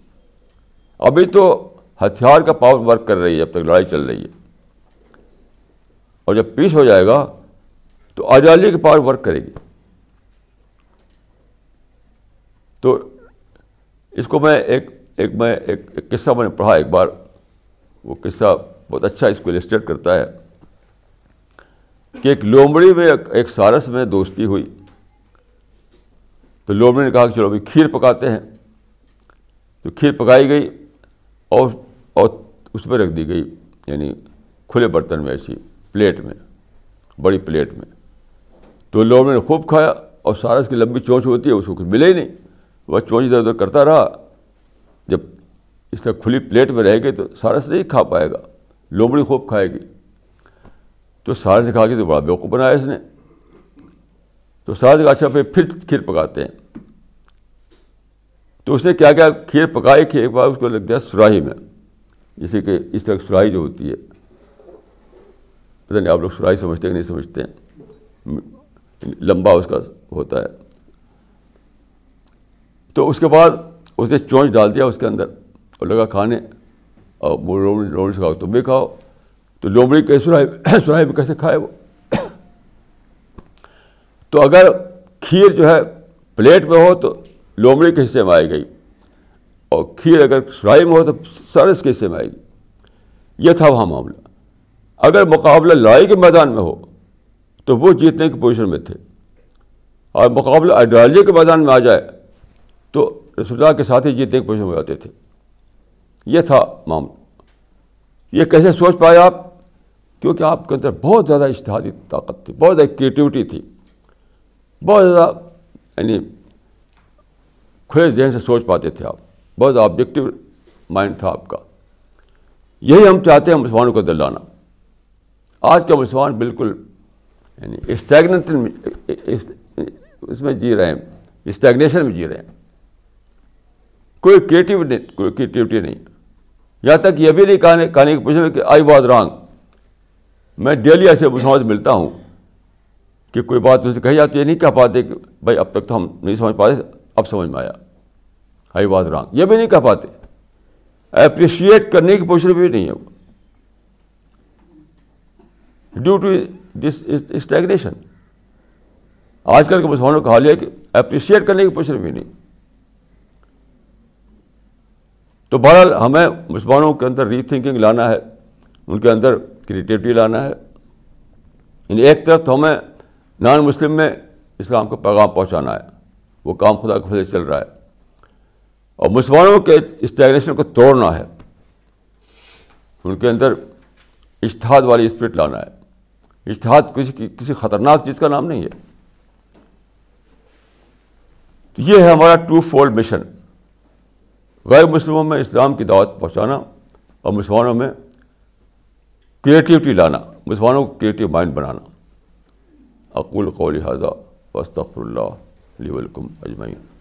[SPEAKER 1] ابھی تو ہتھیار کا پاور ورک کر رہی ہے جب تک لڑائی چل رہی ہے۔ اور جب پیس ہو جائے گا تو آئیڈیالوجی کی پاور ورک کرے گی۔ تو اس کو میں ایک ایک میں ایک ایک قصہ میں نے پڑھا ایک بار۔ وہ قصہ بہت اچھا اس کو السٹریٹ کرتا ہے کہ ایک لومڑی میں ایک سارس میں دوستی ہوئی۔ تو لومڑی نے کہا کہ چلو ابھی کھیر پکاتے ہیں۔ تو کھیر پکائی گئی۔ اور اور اس پہ رکھ دی گئی یعنی کھلے برتن میں ایسی پلیٹ میں، بڑی پلیٹ میں۔ تو لومڑی نے خوب کھایا اور سارس کی لمبی چونچ ہوتی ہے، اس کو کچھ ملے ہی نہیں۔ وہ چونچ ادھر ادھر کرتا رہا۔ جب اس طرح کھلی پلیٹ میں رہے گی تو سارس نہیں کھا پائے گا، لومڑی خوب کھائے گی۔ تو سارس نے کہا کہ تو بڑا بیوقوف بنایا اس نے۔ تو سارس نے کہا اچھا پھر پھر کھیر پکاتے ہیں۔ تو اس نے کیا کیا؟ کھیر پکائی، کھیر پکا اس کو لگ دیا سراہی میں۔ جیسے کہ اس طرح سراہی جو ہوتی ہے۔ پتہ نہیں آپ لوگ سراہی سمجھتے کہ نہیں سمجھتے۔ ہیں لمبا اس کا ہوتا ہے۔ تو اس کے بعد اس نے چونچ ڈال دیا اس کے اندر اور لگا کھانے۔ اور لومڑی سے کھاؤ تم بھی کھاؤ۔ تو لومڑی کے سراہی سراہی میں کیسے کھائے وہ؟ تو اگر کھیر جو ہے پلیٹ میں ہو تو لومڑی کے حصے میں آئے گئی اور کھیر اگر سراہی میں ہو تو سرس کے حصے میں آئے گی یہ تھا وہاں معاملہ۔ اگر مقابلہ لڑائی کے میدان میں ہو تو وہ جیتنے کی پوزیشن میں تھے۔ اور مقابلہ آئیڈیالوجی کے میدان میں آ جائے تو رسول اللہ کے ساتھ ہی جیتنے کی پوزیشن میں آتے تھے۔ یہ تھا معاملہ۔ یہ کیسے سوچ پائے آپ؟ کیونکہ آپ کے اندر بہت زیادہ اشتہادی طاقت تھی، بہت زیادہ کریٹیوٹی تھی۔ بہت زیادہ یعنی کھلے ذہن سے سوچ پاتے تھے آپ۔ بہت آبجیکٹو مائنڈ تھا آپ کا۔ یہی ہم چاہتے ہیں مسلمانوں کو دلانا۔ آج کا مسلمان بالکل یعنی اسٹیگنٹ اس میں جی رہے ہیں۔ اسٹیگنیشن میں جی رہے ہیں۔ کوئی کریٹیو نہیں، کوئی کریٹیوٹی نہیں۔ یہاں تک یہ بھی نہیں کہنے کہانی کی پوچھنا کہ آئی بات رانگ۔ میں ڈیلی ایسے مسلمان سے ملتا ہوں کہ کوئی بات مجھ سے کہی جاتی ہے، نہیں کہہ پاتے کہ بھائی اب تک تو ہم نہیں سمجھ پاتے اب سمجھ میں آیا۔ آئی بات رانگ یہ بھی نہیں کہہ پاتے۔ اپریشیٹ کرنے کی پوچھنا بھی نہیں ہے۔ وہ ڈیو ٹو دس اسٹیگنیشن آج کل کے مسلمانوں کا حال یہ کہ اپریشیٹ کرنے کی پوچھنا بھی نہیں۔ تو بہرحال ہمیں مسلمانوں کے اندر ری تھنکنگ لانا ہے۔ ان کے اندر کریٹیوٹی لانا ہے۔ یعنی ایک طرف تو ہمیں نان مسلم میں اسلام کا پیغام پہنچانا ہے۔ وہ کام خدا کے فضل چل رہا ہے۔ اور مسلمانوں کے اسٹیگنیشن کو توڑنا ہے۔ ان کے اندر اشتہاد والی اسپرٹ لانا ہے۔ اشتہاد کسی کسی خطرناک چیز کا نام نہیں ہے۔ تو یہ ہے ہمارا ٹو فولڈ مشن غیر مسلموں میں اسلام کی دعوت پہنچانا اور مسلمانوں میں کریٹیوٹی لانا، مسلمانوں کو کریٹیو مائنڈ بنانا۔ اقول قول حاضہ وسطر اللہ۔ لی ولکم اجمعین۔